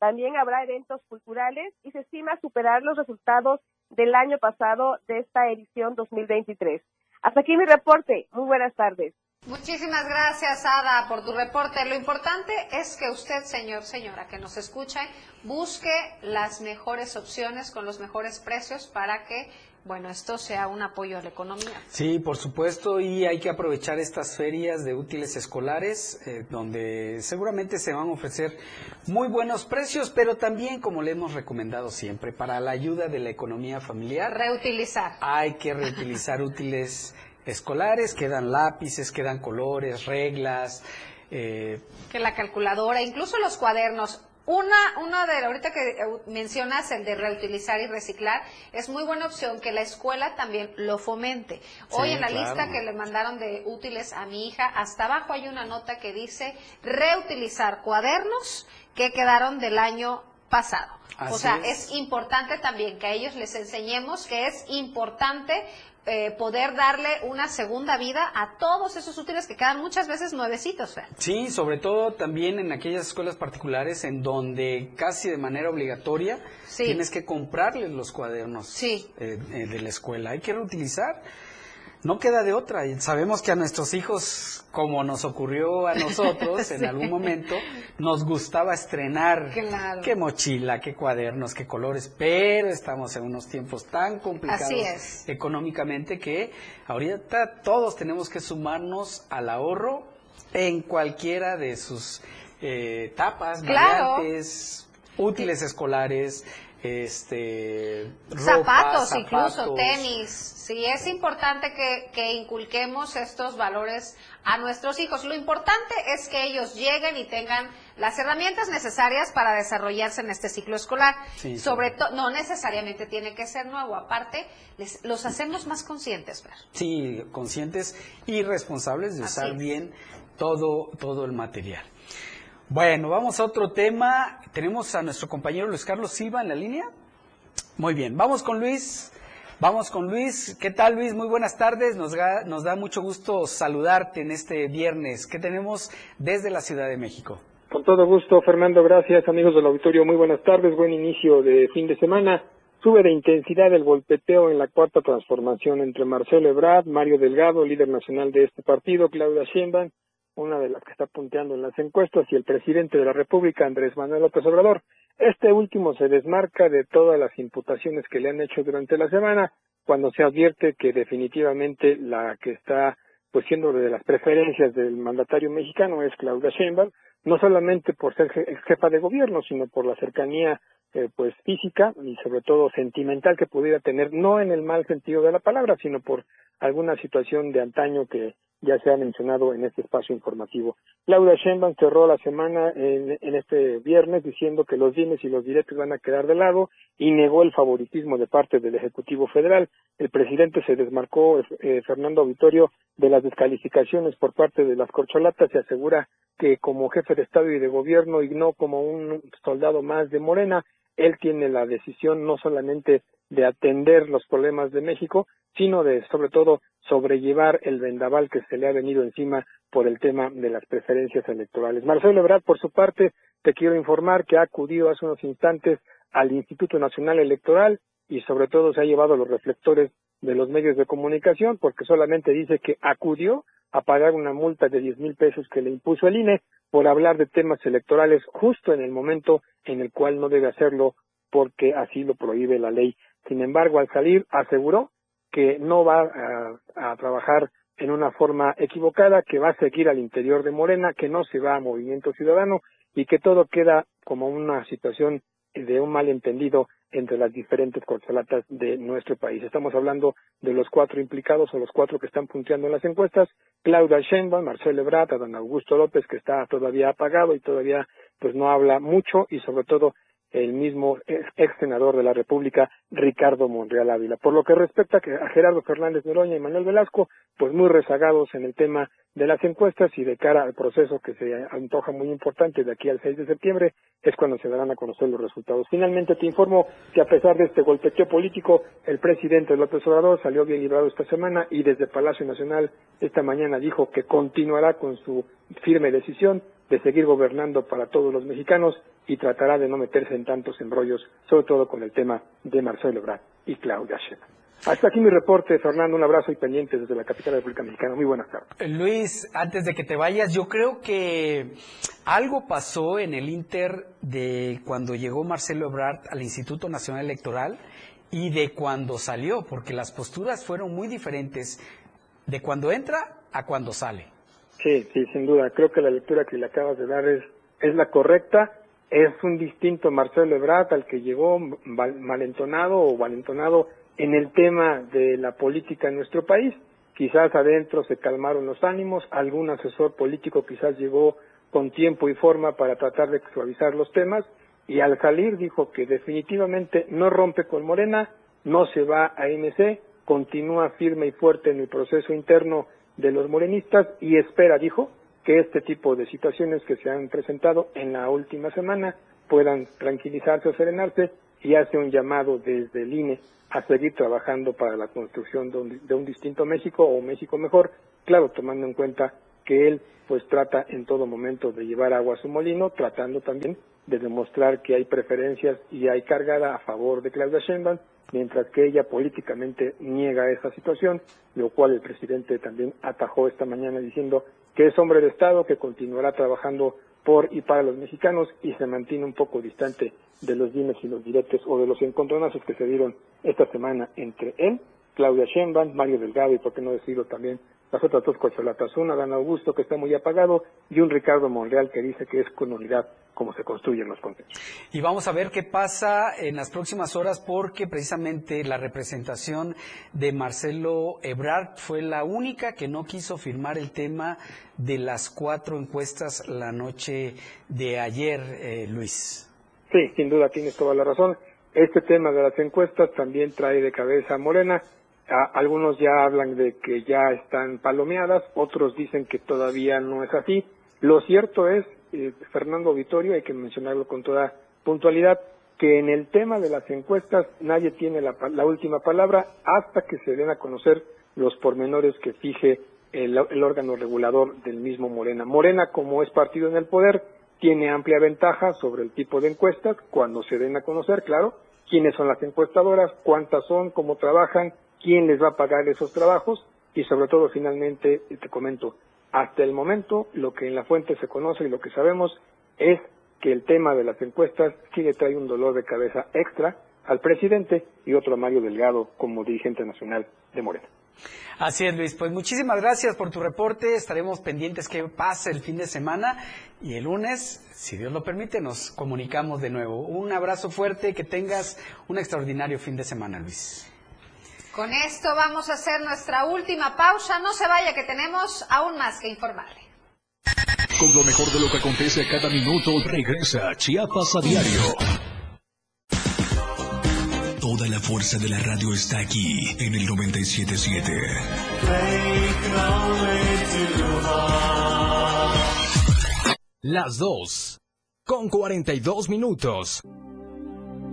También habrá eventos culturales y se estima superar los resultados del año pasado de esta edición 2023. Hasta aquí mi reporte. Muy buenas tardes. Muchísimas gracias, Ada, por tu reporte. Lo importante es que usted, señor, señora, que nos escucha, busque las mejores opciones con los mejores precios para que, bueno, esto sea un apoyo a la economía. Sí, por supuesto, y hay que aprovechar estas ferias de útiles escolares, eh, donde seguramente se van a ofrecer muy buenos precios, pero también, como le hemos recomendado siempre, para la ayuda de la economía familiar, Reutilizar. hay que reutilizar [LAUGHS] útiles escolares, quedan lápices, quedan colores, reglas, eh, Que la calculadora, incluso los cuadernos. Una, una de, ahorita que eh, mencionas el de reutilizar y reciclar, es muy buena opción que la escuela también lo fomente. Hoy Sí, en la claro. lista que le mandaron de útiles a mi hija, hasta abajo hay una nota que dice reutilizar cuadernos que quedaron del año pasado. o sea, es. es importante también que a ellos les enseñemos que es importante eh, poder darle una segunda vida a todos esos útiles que quedan muchas veces nuevecitos, Fer. Sí, sobre todo también en aquellas escuelas particulares en donde casi de manera obligatoria Sí. tienes que comprarles los cuadernos Sí. eh, eh, de la escuela. Hay que reutilizar. No queda de otra. Y sabemos que a nuestros hijos, como nos ocurrió a nosotros [LAUGHS] en algún momento, nos gustaba estrenar Claro. qué mochila, qué cuadernos, qué colores, pero estamos en unos tiempos tan complicados económicamente que ahorita todos tenemos que sumarnos al ahorro en cualquiera de sus eh, etapas, Claro. variantes, útiles escolares, este, ropa, zapatos, incluso tenis. Sí, es importante que, que inculquemos estos valores a nuestros hijos. Lo importante es que ellos lleguen y tengan las herramientas necesarias para desarrollarse en este ciclo escolar. Sí, Sobre todo, no necesariamente tiene que ser nuevo. Aparte, les, los hacemos más conscientes. Fer. Sí, conscientes y responsables de Así usar bien todo, todo el material. Bueno, vamos a otro tema. Tenemos a nuestro compañero Luis Carlos Silva en la línea. Muy bien, vamos con Luis. Vamos con Luis. ¿Qué tal Luis? Muy buenas tardes. Nos, ga- nos da mucho gusto saludarte en este viernes. ¿Qué tenemos desde la Ciudad de México? Con todo gusto, Fernando, gracias. Amigos del auditorio, muy buenas tardes. Buen inicio de fin de semana. Sube de intensidad el golpeteo en la cuarta transformación entre Marcelo Ebrard, Mario Delgado, líder nacional de este partido, Claudia Sheinbaum, una de las que está punteando en las encuestas, y el presidente de la República, Andrés Manuel López Obrador. Este último se desmarca de todas las imputaciones que le han hecho durante la semana, cuando se advierte que definitivamente la que está pues siendo de las preferencias del mandatario mexicano es Claudia Sheinbaum, no solamente por ser ex jefa de gobierno, sino por la cercanía eh, pues física y sobre todo sentimental que pudiera tener, no en el mal sentido de la palabra, sino por alguna situación de antaño que ya se ha mencionado en este espacio informativo. Claudia Sheinbaum cerró la semana en, en este viernes diciendo que los bienes y los directos van a quedar de lado y negó el favoritismo de parte del Ejecutivo Federal. El presidente se desmarcó, eh, Fernando Auditorio, de las descalificaciones por parte de las corcholatas y asegura que como jefe de Estado y de Gobierno y no como un soldado más de Morena, él tiene la decisión no solamente de atender los problemas de México, sino de, sobre todo, sobrellevar el vendaval que se le ha venido encima por el tema de las preferencias electorales. Marcelo Ebrard, por su parte, te quiero informar que ha acudido hace unos instantes al Instituto Nacional Electoral y sobre todo se ha llevado los reflectores de los medios de comunicación porque solamente dice que acudió a pagar una multa de 10 mil pesos que le impuso el INE por hablar de temas electorales justo en el momento en el cual no debe hacerlo porque así lo prohíbe la ley. Sin embargo, al salir aseguró que no va a, a trabajar en una forma equivocada, que va a seguir al interior de Morena, que no se va a Movimiento Ciudadano y que todo queda como una situación de un malentendido entre las diferentes corcholatas de nuestro país. Estamos hablando de los cuatro implicados o los cuatro que están punteando en las encuestas, Claudia Sheinbaum, Marcelo Ebrard, Adán Augusto López, que está todavía apagado y todavía pues no habla mucho, y sobre todo el mismo ex, senador de la República, Ricardo Monreal Ávila. Por lo que respecta a Gerardo Fernández Noroña y Manuel Velasco, pues muy rezagados en el tema de las encuestas y de cara al proceso que se antoja muy importante de aquí al 6 de septiembre, es cuando se darán a conocer los resultados. Finalmente te informo que a pesar de este golpeteo político, el presidente López Obrador salió bien librado esta semana y desde Palacio Nacional esta mañana dijo que continuará con su firme decisión de seguir gobernando para todos los mexicanos y tratará de no meterse en tantos embrollos, sobre todo con el tema de Marcelo Ebrard y Claudia Sheinbaum. Hasta aquí mi reporte, Fernando. Un abrazo y pendiente desde la capital de la República Mexicana. Muy buenas tardes. Luis, antes de que te vayas, yo creo que algo pasó en el Inter de cuando llegó Marcelo Ebrard al Instituto Nacional Electoral y de cuando salió, porque las posturas fueron muy diferentes de cuando entra a cuando sale. Sí, sí, sin duda. Creo que la lectura que le acabas de dar es, es la correcta. Es un distinto Marcelo Ebrard al que llegó val- malentonado o valentonado en el tema de la política en nuestro país. Quizás adentro se calmaron los ánimos, algún asesor político quizás llegó con tiempo y forma para tratar de suavizar los temas y al salir dijo que definitivamente no rompe con Morena, no se va a MC, continúa firme y fuerte en el proceso interno de los morenistas y espera, dijo, que este tipo de situaciones que se han presentado en la última semana puedan tranquilizarse o serenarse y hace un llamado desde el INE a seguir trabajando para la construcción de un, de un distinto México o México mejor, claro, tomando en cuenta que él pues trata en todo momento de llevar agua a su molino, tratando también de demostrar que hay preferencias y hay cargada a favor de Claudia Sheinbaum, mientras que ella políticamente niega esa situación, lo cual el presidente también atajó esta mañana diciendo que es hombre de Estado, que continuará trabajando por y para los mexicanos y se mantiene un poco distante de los dimes y los diretes o de los encontronazos que se dieron esta semana entre él, Claudia Sheinbaum, Mario Delgado y por qué no decirlo también las otras dos cocholatas, una Dan Augusto que está muy apagado y un Ricardo Monreal que dice que es con unidad como se construyen los consensos. Y vamos a ver qué pasa en las próximas horas porque precisamente la representación de Marcelo Ebrard fue la única que no quiso firmar el tema de las cuatro encuestas la noche de ayer, eh, Luis. Sí, sin duda tienes toda la razón. Este tema de las encuestas también trae de cabeza a Morena algunos ya hablan de que ya están palomeadas, otros dicen que todavía no es así. Lo cierto es, eh, Fernando Vitorio, hay que mencionarlo con toda puntualidad, que en el tema de las encuestas nadie tiene la, la última palabra hasta que se den a conocer los pormenores que fije el, el órgano regulador del mismo Morena. Morena, como es partido en el poder, tiene amplia ventaja sobre el tipo de encuestas cuando se den a conocer, claro, quiénes son las encuestadoras, cuántas son, cómo trabajan, quién les va a pagar esos trabajos y sobre todo finalmente te comento, hasta el momento lo que en la fuente se conoce y lo que sabemos es que el tema de las encuestas sí le trae un dolor de cabeza extra al presidente y otro a Mario Delgado como dirigente nacional de Morena. Así es, Luis. Pues muchísimas gracias por tu reporte. Estaremos pendientes que pase el fin de semana y el lunes, si Dios lo permite, nos comunicamos de nuevo. Un abrazo fuerte, que tengas un extraordinario fin de semana, Luis. Con esto vamos a hacer nuestra última pausa. No se vaya que tenemos aún más que informarle. Con lo mejor de lo que acontece a cada minuto, regresa Chiapas a diario. Toda la fuerza de la radio está aquí en el 977. Las dos, con 42 minutos.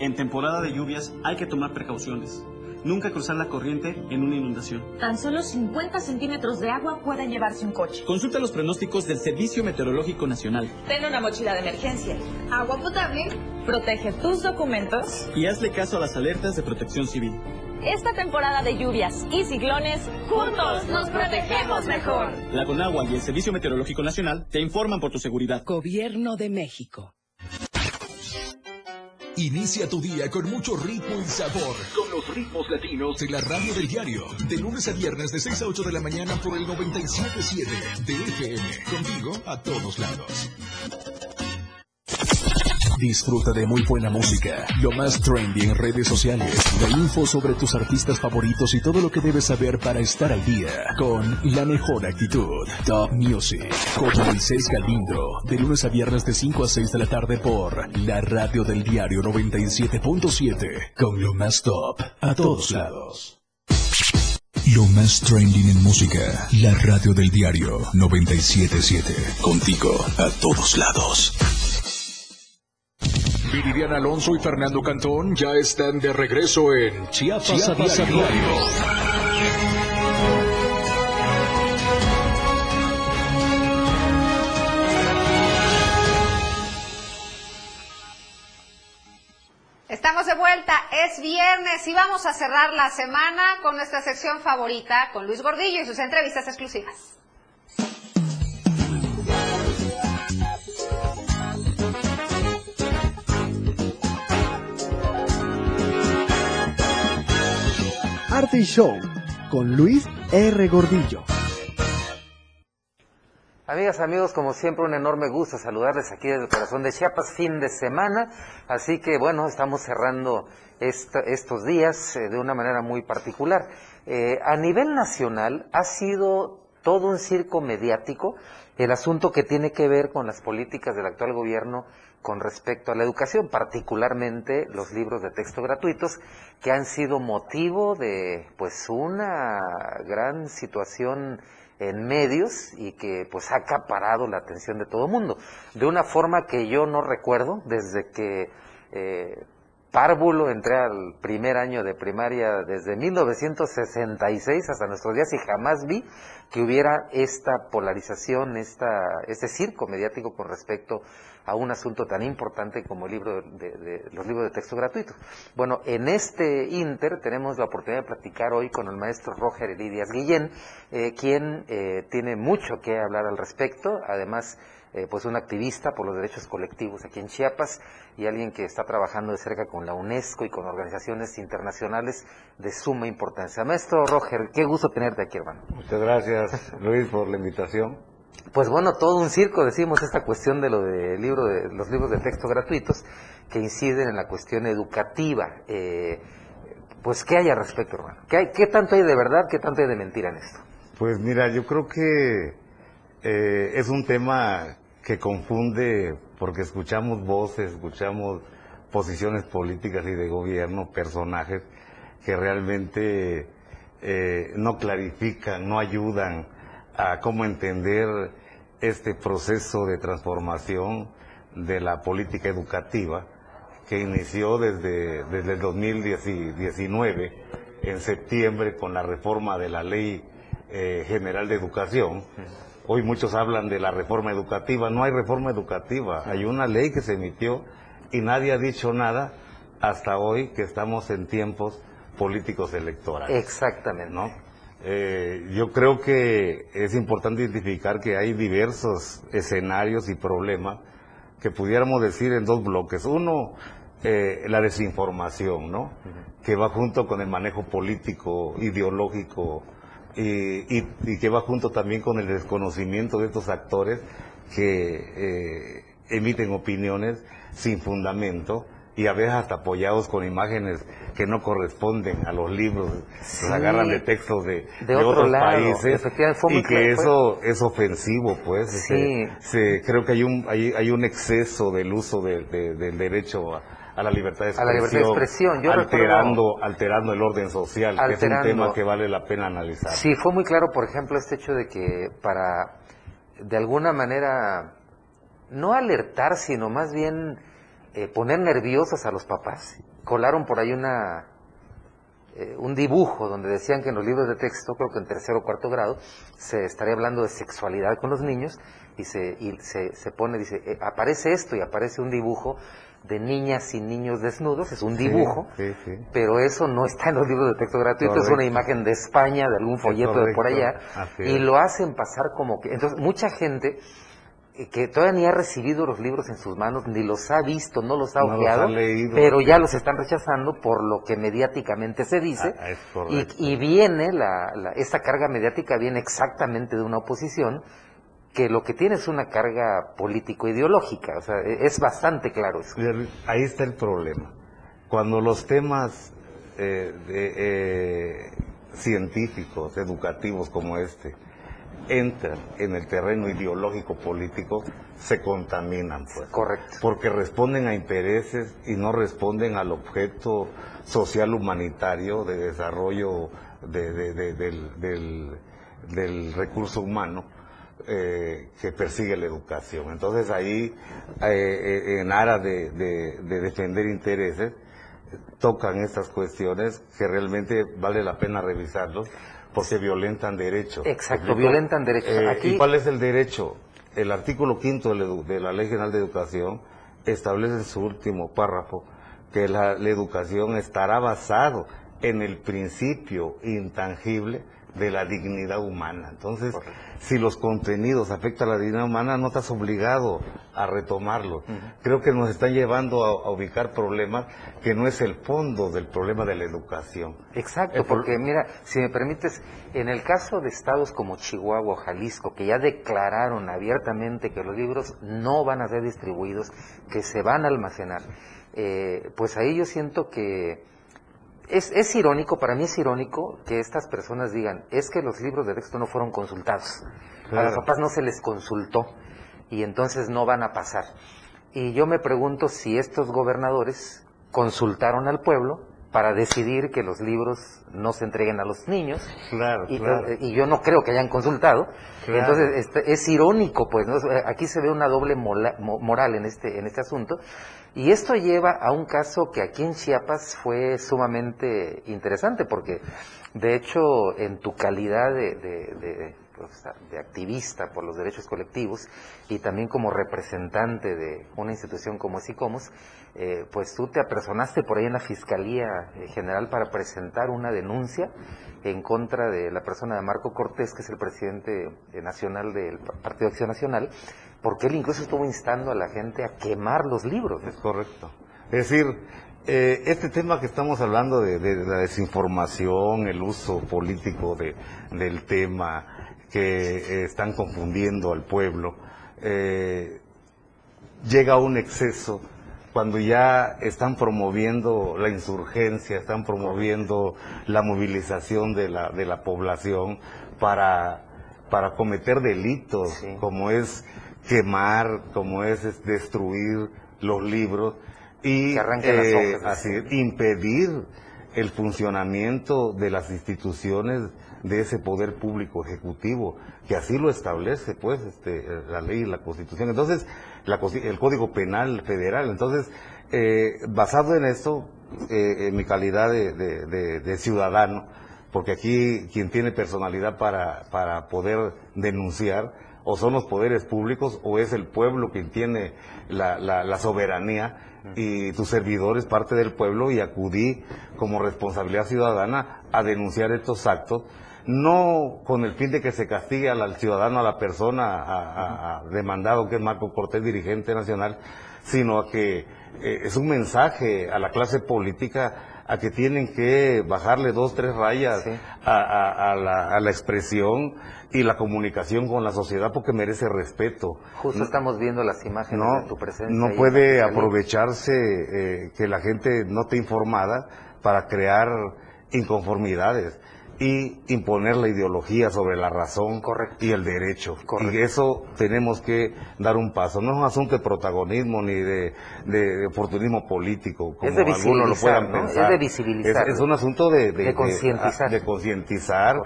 En temporada de lluvias hay que tomar precauciones. Nunca cruzar la corriente en una inundación. Tan solo 50 centímetros de agua pueden llevarse un coche. Consulta los pronósticos del Servicio Meteorológico Nacional Ten una mochila de emergencia. Agua potable. Protege tus documentos. y hazle caso a las alertas de protección civil. Esta temporada de lluvias y ciclones, juntos nos protegemos mejor. La Conagua y el Servicio Meteorológico Nacional te informan por tu seguridad. Gobierno de México. Inicia tu día con mucho ritmo y sabor. Con los ritmos latinos de la radio del diario. De lunes a viernes de 6 a 8 de la mañana por el 97.7 de FM. Contigo a todos lados. Disfruta de muy buena música, lo más trendy en redes sociales, la info sobre tus artistas favoritos y todo lo que debes saber para estar al día con la mejor actitud. Top Music con Moisés Galindo, de lunes a viernes de 5 a 6 de la tarde por la radio del diario 97.7 con lo más top a todos lados. Lo más trending en música, la radio del diario 977. Contigo a todos lados. Viridiana Alonso y Fernando Cantón ya están de regreso en Chiapas, Chiapas a a diario. Estamos de vuelta, es viernes y vamos a cerrar la semana con nuestra sección favorita, con Luis Gordillo y sus entrevistas exclusivas. Arte y Show con Luis R. Gordillo. Amigas, amigos, como siempre, un enorme gusto saludarles aquí desde el corazón de Chiapas, fin de semana. Así que, bueno, estamos cerrando esta- estos días eh, de una manera muy particular. Eh, a nivel nacional ha sido todo un circo mediático el asunto que tiene que ver con las políticas del actual gobierno con respecto a la educación, particularmente los libros de texto gratuitos, que han sido motivo de pues una gran situación en medios y que pues ha acaparado la atención de todo el mundo, de una forma que yo no recuerdo desde que eh, párvulo entré al primer año de primaria desde 1966 hasta nuestros días y jamás vi que hubiera esta polarización, esta, este circo mediático con respecto un asunto tan importante como el libro de, los libros de texto gratuitos. Bueno, en este inter tenemos la oportunidad de platicar hoy con el maestro Roger Elidias Guillén, eh, quien eh, tiene mucho que hablar al respecto, además eh, pues un activista por los derechos colectivos aquí en Chiapas y alguien que está trabajando de cerca con la UNESCO y con organizaciones internacionales de suma importancia. Maestro Roger, qué gusto tenerte aquí, hermano. Muchas gracias, Luis, por la invitación. Pues bueno, todo un circo, decimos, esta cuestión de lo de, libro de los libros de texto gratuitos que inciden en la cuestión educativa. Eh, pues, ¿qué hay al respecto, hermano? ¿Qué, hay- ¿Qué tanto hay de verdad, qué tanto hay de mentira en esto? Pues mira, yo creo que eh, es un tema que confunde porque escuchamos voces, escuchamos posiciones políticas y de gobierno, personajes que realmente eh, no clarifican, no ayudan a cómo entender este proceso de transformación de la política educativa que inició desde, desde el 2019, en septiembre, con la reforma de la Ley eh, General de Educación. Hoy muchos hablan de la reforma educativa. No hay reforma educativa. Hay una ley que se emitió y nadie ha dicho nada hasta hoy que estamos en tiempos políticos electorales. Exactamente. ¿no? Eh, yo creo que es importante identificar que hay diversos escenarios y problemas que pudiéramos decir en dos bloques. Uno, eh, la desinformación, ¿no? Que va junto con el manejo político, ideológico, y, y- y que va junto también con el desconocimiento de estos actores que eh, emiten opiniones sin fundamento y a veces hasta apoyados con imágenes que no corresponden a los libros, Sí. los agarran de textos de, De otro otros lado, países y que eso es ofensivo, pues. Sí. este, se- creo que hay un hay, hay un exceso del uso de- de- del derecho a, a la libertad de A expresión, la libertad de expresión. Yo alterando alterando el orden social, que es un tema que vale la pena analizar. Sí, fue muy claro, por ejemplo, este hecho de que para, de alguna manera, no alertar, sino más bien eh, poner nerviosos a los papás, colaron por ahí una eh, un dibujo donde decían que en los libros de texto, creo que en tercero o cuarto grado, se estaría hablando de sexualidad con los niños y se, y se, se pone, dice, eh, aparece esto y aparece un dibujo de niñas y niños desnudos, es un dibujo, sí, sí. pero eso no está en los libros de texto gratuito, es una imagen de España, de algún folleto de por allá, y lo hacen pasar como que... Entonces, mucha gente que todavía ni ha recibido los libros en sus manos, ni los ha visto, no los ha No los ojeado, ha leído. pero ya los están rechazando por lo que mediáticamente se dice, Ah, es y, y viene, la, la- esta carga mediática viene exactamente de una oposición que lo que tiene es una carga político-ideológica, o sea, e- es bastante claro eso. Ahí está el problema. Cuando los temas eh, de, eh, científicos, educativos como este, entran en el terreno ideológico político, se contaminan, pues. Correcto. Porque responden a intereses y no responden al objeto social humanitario de desarrollo de- de- de- del, del- del recurso humano eh, que persigue la educación. Entonces ahí, eh, eh, en aras de defender intereses, tocan estas cuestiones que realmente vale la pena revisarlos porque violentan derechos. Exacto, ¿Me explico? violentan derechos. Eh, Aquí- ¿Y cuál es el derecho? El artículo quinto de la, edu- de la Ley General de Educación establece en su último párrafo que la, la educación estará basado en el principio intangible de la dignidad humana. Entonces, si los contenidos afectan a la dignidad humana, no estás obligado a retomarlos. Creo que nos están llevando a, a ubicar problemas que no es el fondo del problema de la educación. Exacto, El porque mira, si me permites, en el caso de estados como Chihuahua o Jalisco, que ya declararon abiertamente que los libros no van a ser distribuidos, que se van a almacenar, eh, pues ahí yo siento que es, es irónico, para mí es irónico que estas personas digan, es que los libros de texto no fueron consultados, a los papás no se les consultó y entonces no van a pasar. Y yo me pregunto si estos gobernadores consultaron al pueblo para decidir que los libros no se entreguen a los niños. Claro, y, claro. eh, y yo no creo que hayan consultado. Claro. Entonces este, es irónico, pues, ¿no? Aquí se ve una doble mola- mo- moral en este, en este asunto. Y esto lleva a un caso que aquí en Chiapas fue sumamente interesante, porque de hecho en tu calidad de, de- pues, activista por los derechos colectivos y también como representante de una institución como SICOMOS, eh, pues tú te apersonaste por ahí en la Fiscalía eh, General para presentar una denuncia en contra de la persona de Marco Cortés, que es el presidente nacional del Pa- Partido Acción Nacional, porque él incluso estuvo instando a la gente a quemar los libros. Es correcto. Es decir, eh, este tema que estamos hablando de, de la desinformación, el uso político de, del tema, que eh, están confundiendo al pueblo, eh, llega a un exceso cuando ya están promoviendo la insurgencia, están promoviendo la movilización de la, de la población para, para cometer delitos, como es quemar, como es, es destruir los libros y Que las eh, hojas, así, impedir el funcionamiento de las instituciones de ese poder público ejecutivo, que así lo establece pues este, la ley y la constitución. Entonces, la el Código Penal Federal. Entonces, eh, basado en esto, eh, en mi calidad de, de- de- de ciudadano, porque aquí quien tiene personalidad para, para poder denunciar, o son los poderes públicos, o es el pueblo quien tiene la, la- soberanía, y tu servidor es parte del pueblo y acudí como responsabilidad ciudadana a denunciar estos actos, no con el fin de que se castigue al, ciudadano, a la persona a demandado que es Marco Cortés, dirigente nacional, sino a que eh, es un mensaje a la clase política a que tienen que bajarle dos, tres rayas a, a- a la, a la expresión y la comunicación con la sociedad porque merece respeto. Justo estamos viendo las imágenes No, de tu presencia. no puede aprovecharse eh, que la gente no esté informada para crear inconformidades y imponer la ideología sobre la razón y el derecho. Y eso tenemos que dar un paso. No es un asunto de protagonismo ni de, de oportunismo político, como Es de algunos lo visibilizar, puedan ¿no? pensar. Es de visibilizar. Es, es un asunto de, De concientizar. de concientizar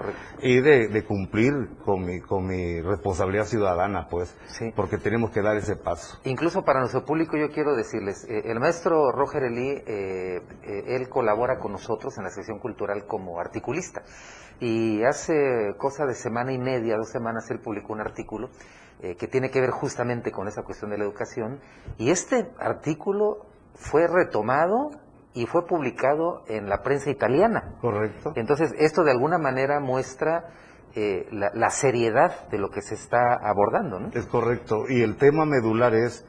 y de, cumplir con mi, con mi responsabilidad ciudadana, pues, porque tenemos que dar ese paso. Incluso para nuestro público yo quiero decirles, eh, el maestro Roger Elí, eh, eh, él colabora con nosotros en la sección cultural como articulista. Y hace cosa de semana y media, dos semanas, él publicó un artículo eh, que tiene que ver justamente con esa cuestión de la educación. Y este artículo fue retomado y fue publicado en la prensa italiana. Correcto. Entonces, esto de alguna manera muestra eh, la, la seriedad de lo que se está abordando, ¿no? Es correcto. Y el tema medular es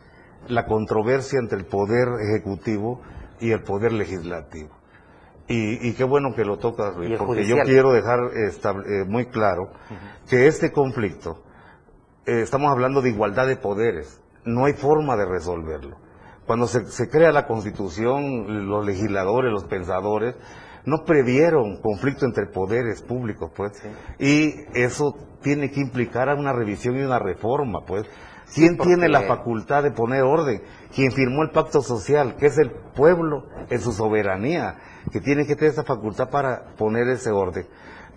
la controversia entre el poder ejecutivo y el poder legislativo. Y, y qué bueno que lo tocas, Luis, porque yo quiero dejar estab- eh, muy claro que este conflicto eh, estamos hablando de igualdad de poderes. No hay forma de resolverlo. Cuando se, se crea la constitución, los legisladores, los pensadores, no previeron conflicto entre poderes públicos, pues. Y eso tiene que implicar a una revisión y una reforma, pues. ¿Quién tiene la facultad de poner orden? Quien firmó el pacto social, que es el pueblo en su soberanía, que tiene que tener esa facultad para poner ese orden,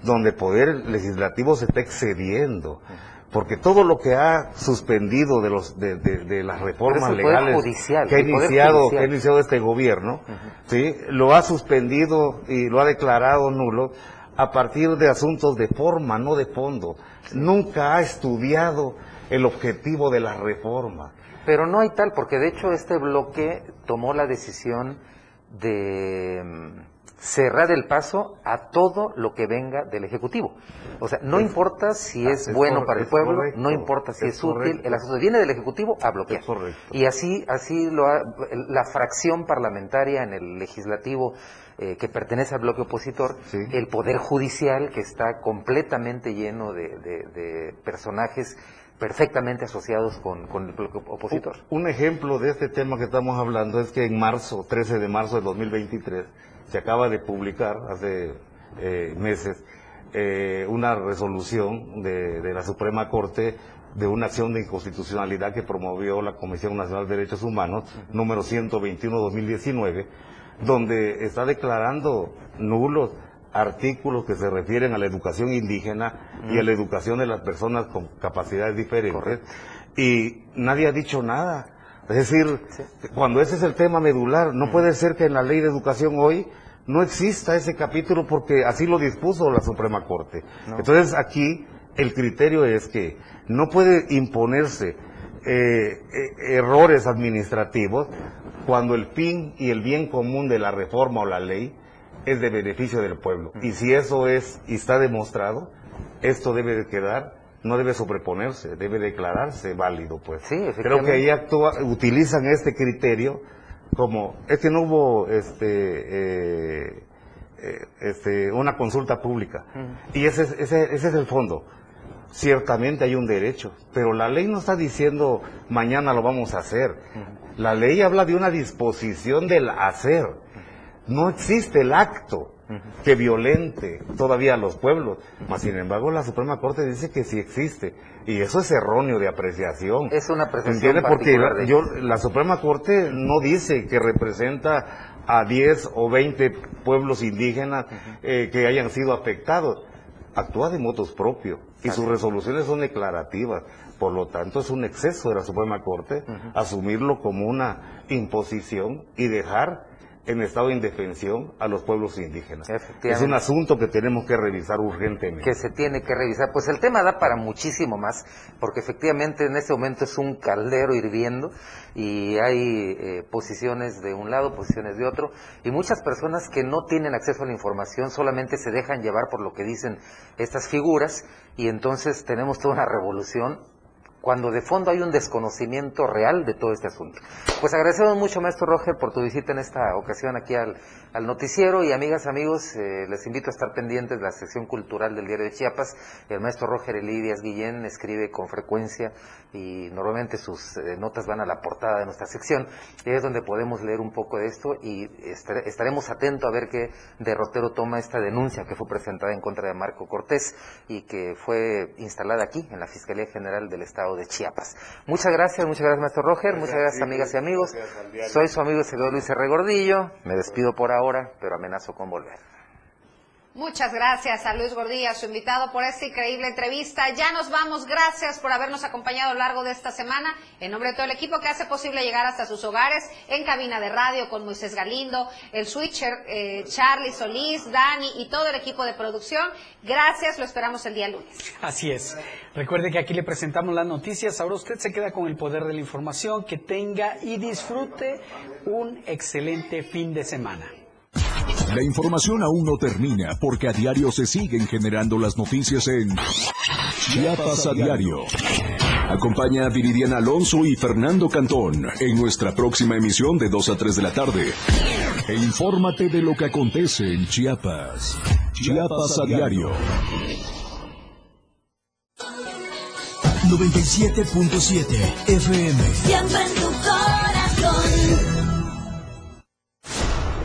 donde el poder legislativo se está excediendo porque todo lo que ha suspendido de los de, de- de las reformas legales judicial, que ha el poder iniciado judicial. que ha iniciado este gobierno sí lo ha suspendido y lo ha declarado nulo a partir de asuntos de forma no de fondo. Nunca ha estudiado el objetivo de la reforma Pero no hay tal, porque de hecho este bloque tomó la decisión de mm, cerrar el paso a todo lo que venga del Ejecutivo. O sea, no Es- importa si es, es bueno para el pueblo, correcto, no importa si es es, útil, el asunto viene del Ejecutivo a bloquear. Y así, así lo ha- la fracción parlamentaria en el legislativo eh, que pertenece al bloque opositor, el poder judicial que está completamente lleno de, de- de personajes perfectamente asociados con, con el bloque opositor. Un ejemplo de este tema que estamos hablando es que en marzo, 13 de marzo de 2023, se acaba de publicar hace eh, meses eh, una resolución de, de la Suprema Corte de una acción de inconstitucionalidad que promovió la Comisión Nacional de Derechos Humanos, número 121-2019, donde está declarando nulos artículos que se refieren a la educación indígena y a la educación de las personas con capacidades diferentes y nadie ha dicho nada. Es decir, cuando ese es el tema medular, no puede ser que en la ley de educación hoy no exista ese capítulo porque así lo dispuso la Suprema Corte. No. Entonces aquí el criterio es que no puede imponerse eh, eh, errores administrativos cuando el fin y el bien común de la reforma o la ley es de beneficio del pueblo. Y si eso es y está demostrado, esto debe de quedar, no debe sobreponerse, debe declararse válido, pues. Creo que ahí actúa, utilizan este criterio como, es que no hubo este, eh, eh, este, una consulta pública. Y ese, es- ese, ese es el fondo. Ciertamente hay un derecho, pero la ley no está diciendo mañana lo vamos a hacer. La ley habla de una disposición del hacer. No existe el acto que violente todavía a los pueblos. Mas, sin embargo, la Suprema Corte dice que sí existe. Y eso es erróneo de apreciación. Es una apreciación ¿Entiende? Porque la, yo, la Suprema Corte no dice que representa a 10 o 20 pueblos indígenas eh, que hayan sido afectados. Actúa de motos propios y sus resoluciones son declarativas. Por lo tanto, es un exceso de la Suprema Corte asumirlo como una imposición y dejar en estado de indefensión a los pueblos indígenas. Es un asunto que tenemos que revisar urgentemente. que se tiene que revisar. Pues el tema da para muchísimo más, porque efectivamente en este momento es un caldero hirviendo y hay eh, posiciones de un lado, posiciones de otro, y muchas personas que no tienen acceso a la información solamente se dejan llevar por lo que dicen estas figuras y entonces tenemos toda una revolución cuando de fondo hay un desconocimiento real de todo este asunto. Pues agradecemos mucho, maestro Roger, por tu visita en esta ocasión aquí al, noticiero y amigas, amigos, eh, les invito a estar pendientes de la sección cultural del diario de Chiapas. El maestro Roger Elidias Guillén escribe con frecuencia y normalmente sus eh, notas van a la portada de nuestra sección. Y es donde podemos leer un poco de esto y estar- estaremos atentos a ver qué derrotero toma esta denuncia que fue presentada en contra de Marco Cortés y que fue instalada aquí en la Fiscalía General del Estado de Chiapas. Muchas gracias, muchas gracias maestro Roger, muchas gracias amigas y amigos. Soy su amigo Seguidor Luis R. Gordillo, me despido por ahora, pero amenazo con volver. Muchas gracias a Luis Gordilla, su invitado, por esta increíble entrevista. Ya nos vamos. Gracias por habernos acompañado a lo largo de esta semana. En nombre de todo el equipo que hace posible llegar hasta sus hogares, en cabina de radio con Moisés Galindo, el switcher eh, Charlie Solís, Dani y todo el equipo de producción. Gracias, lo esperamos el día lunes. Así es. Recuerde que aquí le presentamos las noticias. Ahora usted se queda con el poder de la información. Que tenga y disfrute un excelente fin de semana. La información aún no termina porque a diario se siguen generando las noticias en Chiapas a diario. Acompaña a Viridiana Alonso y Fernando Cantón en nuestra próxima emisión de 2 a 3 de la tarde. E infórmate de lo que acontece en Chiapas. Chiapas a diario. 97.7 FM.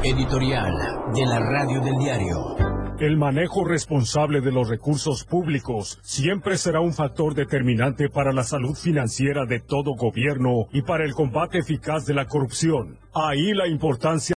Editorial de la Radio del Diario. El manejo responsable de los recursos públicos siempre será un factor determinante para la salud financiera de todo gobierno y para el combate eficaz de la corrupción. Ahí la importancia